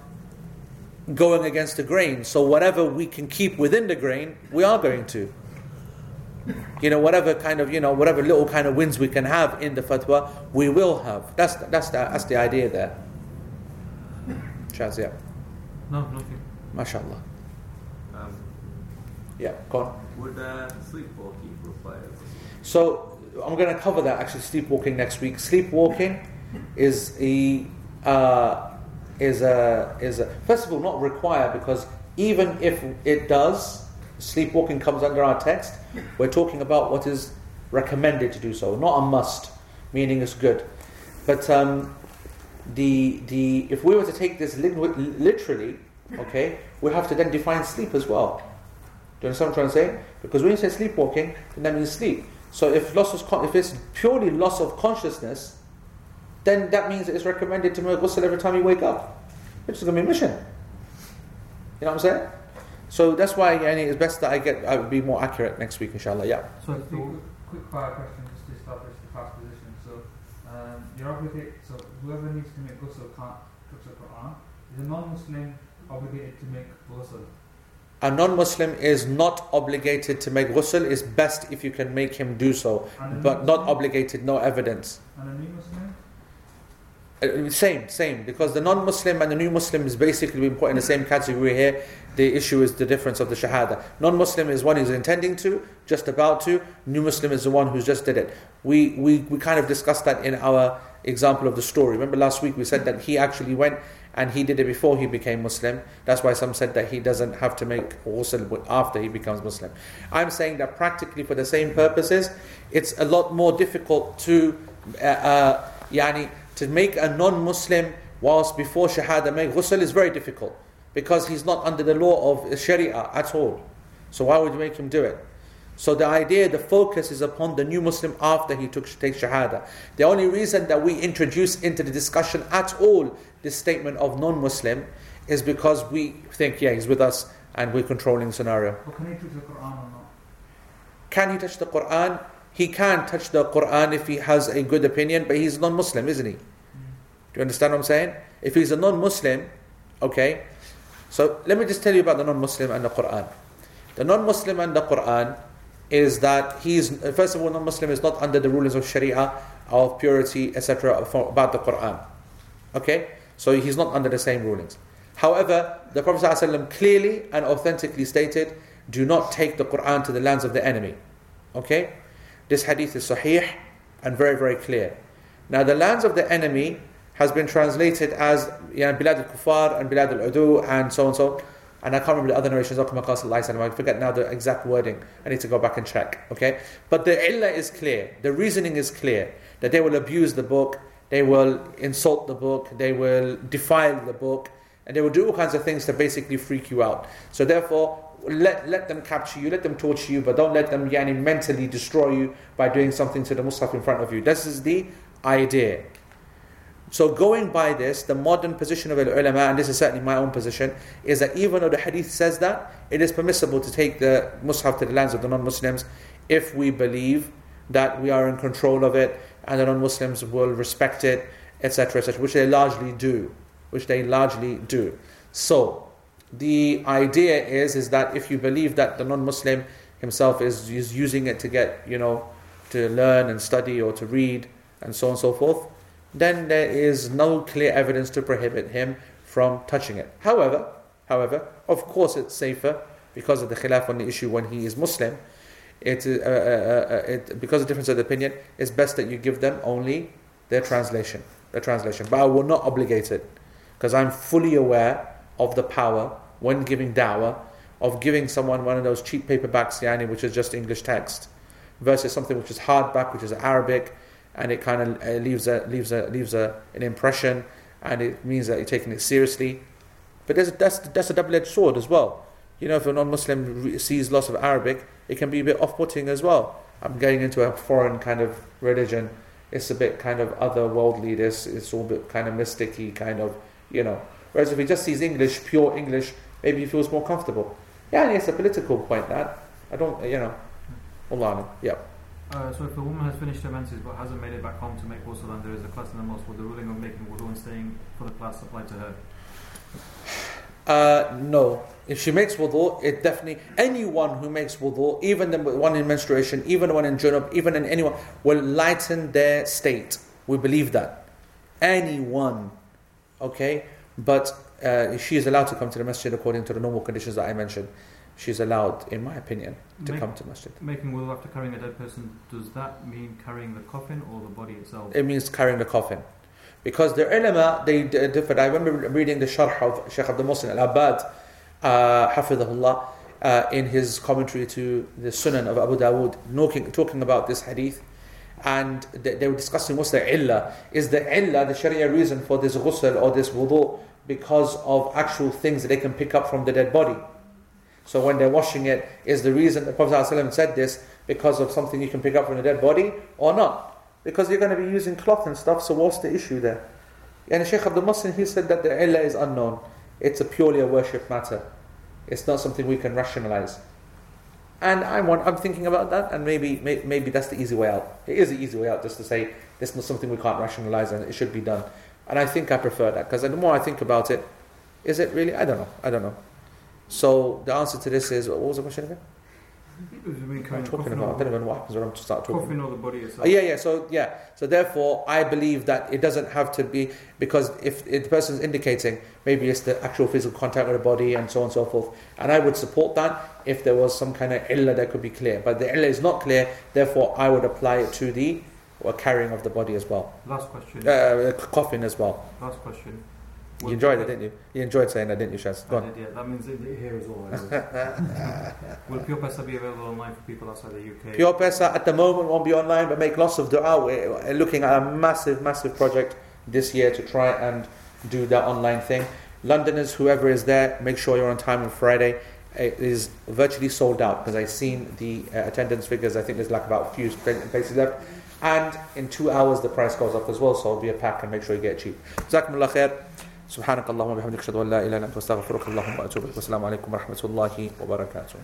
going against the grain. So whatever we can keep within the grain, we are going to. You know, whatever kind of you know whatever little kind of wins we can have in the fatwa, we will have. That's that's the, that's the idea there. Shaz, yeah.
No, nothing.
MashaAllah.
Um,
Yeah, go on.
Would uh, sleepwalking apply?
So I'm going to cover that actually sleepwalking next week. Sleepwalking is a uh, is a is a first of all not required because even if it does, sleepwalking comes under our text. We're talking about what is recommended to do so, not a must, meaning it's good. But um, the the if we were to take this literally, okay, we have to then define sleep as well. You understand what I'm trying to say? Because when you say sleepwalking, then that means sleep. So if loss of con- if it's purely loss of consciousness, then that means it's recommended to make ghusl every time you wake up, which is going to be a mission. You know what I'm saying? So that's why it's best that I get I would be more accurate next week, inshallah. Yeah.
So, quick, quick fire question just to establish the past position. So, um, you're obligated. So, whoever needs to make ghusl can't touch the Quran. Is a non-Muslim obligated to make ghusl?
A non-Muslim is not obligated to make ghusl. It's best if you can make him do so, but not obligated. No evidence.
And a new Muslim?
Uh, Same, same. Because the non-Muslim and the new Muslim is basically being put in the same category here. The issue is the difference of the shahada. Non-Muslim is one who's intending to, just about to. New Muslim is the one who's just did it. We we we kind of discussed that in our example of the story. Remember last week we said that he actually went and he did it before he became Muslim. That's why some said that he doesn't have to make ghusl after he becomes Muslim. I'm saying that practically for the same purposes, it's a lot more difficult to, uh, uh, yani, to make a non-Muslim whilst before Shahada make ghusl is very difficult because he's not under the law of Sharia at all. So why would you make him do it? So the idea, the focus is upon the new Muslim after he took takes Shahada. The only reason that we introduce into the discussion at all this statement of non-Muslim is because we think, yeah, he's with us and we're controlling the scenario.
But can he touch the Quran or not?
Can he touch the Quran? He can touch the Quran if he has a good opinion, but he's non-Muslim, isn't he? Do you understand what I'm saying? If he's a non-Muslim, okay. So let me just tell you about the non-Muslim and the Quran. The non-Muslim and the Quran is that he's first of all non-Muslim is not under the rulings of Sharia of purity, etc. about the Quran. Okay, so he's not under the same rulings. However, the Prophet ﷺ clearly and authentically stated, "Do not take the Quran to the lands of the enemy." Okay, this hadith is sahih and very very clear. Now, the lands of the enemy has been translated as you know, bilad al-kufar and bilad al-udu and so and so. And I can't remember the other narrations. I forget now the exact wording. I need to go back and check. Okay, but the illah is clear. The reasoning is clear that they will abuse the book, they will insult the book, they will defile the book, and they will do all kinds of things to basically freak you out. So therefore, let let them capture you, let them torture you, but don't let them yani, mentally destroy you by doing something to the mushaf in front of you. This is the idea. So going by this, the modern position of ulama, and this is certainly my own position, is that even though the hadith says that, it is permissible to take the mushaf to the lands of the non-Muslims if we believe that we are in control of it and the non-Muslims will respect it, etc., etc., which they largely do, which they largely do. So the idea is is that if you believe that the non-Muslim himself is, is using it to get you know to learn and study or to read and so on and so forth, then there is no clear evidence to prohibit him from touching it. However, However, of course, it's safer because of the khilaf on the issue when he is Muslim. It, uh, uh, uh, it, because of difference of opinion, it's best that you give them only their translation. Their translation. But I will not obligate it because I'm fully aware of the power when giving da'wah of giving someone one of those cheap paperbacks, yani, which is just English text, versus something which is hardback, which is Arabic, and it kind of uh, leaves a leaves a leaves a, an impression, and it means that you're taking it seriously. But there's, that's that's a double-edged sword as well. You know, if a non-Muslim sees lots of Arabic, it can be a bit off-putting as well. I'm going into a foreign kind of religion. It's a bit kind of otherworldly. This it's all a bit kind of mysticky, kind of you know. Whereas if he just sees English, pure English, maybe he feels more comfortable. Yeah, and it's a political point that I don't, you know. Allah, yeah.
Uh, so if a woman has finished her menses but hasn't made it back home to make ghusl and there is a class in the mosque, will the ruling of making wudu and staying for the class apply to her?
Uh, no. If she makes wudu, it definitely anyone who makes wudu, even the one in menstruation, even the one in junub, even in anyone, will lighten their state. We believe that. Anyone, okay, but uh, she is allowed to come to the masjid according to the normal conditions that I mentioned. She's allowed, in my opinion, to
Make-
come to masjid.
Making wudu after carrying a dead person, does that mean carrying the coffin or the body itself?
It means carrying the coffin. Because the ulama, they differed. I remember reading the sharh of Sheikh Abdul Muhsin al-Abbad, uh, hafidhahullah, uh, in his commentary to the Sunan of Abu Dawood, talking, talking about this hadith. And they, they were discussing what's the illah. Is the illah, the sharia reason for this ghusl or this wudu, because of actual things that they can pick up from the dead body? So when they're washing it, is the reason the Prophet ﷺ said this because of something you can pick up from the dead body or not? Because you're going to be using cloth and stuff, so what's the issue there? And Sheikh Abdul Muhsin, he said that the illah is unknown. It's a purely a worship matter. It's not something we can rationalize. And I want, I'm thinking about that, and maybe, maybe that's the easy way out. It is the easy way out just to say this is not something we can't rationalize and it should be done. And I think I prefer that because the more I think about it, is it really? I don't know. I don't know. So the answer to this is what was the question again?
Does it
I'm talking about. I don't even know what happens when I'm start talking.
or the body itself?
Oh, yeah, yeah. So yeah. So therefore, I believe that it doesn't have to be because if, if the person's indicating maybe it's the actual physical contact with the body and so on and so forth, and I would support that if there was some kind of illah that could be clear. But the illah is not clear. Therefore, I would apply it to the or carrying of the body as well,
Last question.
uh, coffin as well.
Last question.
You enjoyed it, didn't you? You enjoyed saying that, didn't you, Shaz? Go
I
on.
Did, yeah. That means
here is all.
Will Pure Pesa be available online for people outside the UK?
Pure Pesa at the moment won't be online, but make lots of dua. Oh, we're looking at a massive, massive project this year to try and do that online thing. Londoners, whoever is there, make sure you're on time on Friday. It is virtually sold out because I've seen the uh, attendance figures. I think there's like about a few places left. And in two hours, the price goes up as well, so it'll be a pack and make sure you get cheap. Jazakumullah khair. سبحانك اللهم وبحمدك أشهد أن لا إله إلا أنت وأستغفرك اللهم وأتوب إليك والسلام عليكم ورحمة الله وبركاته.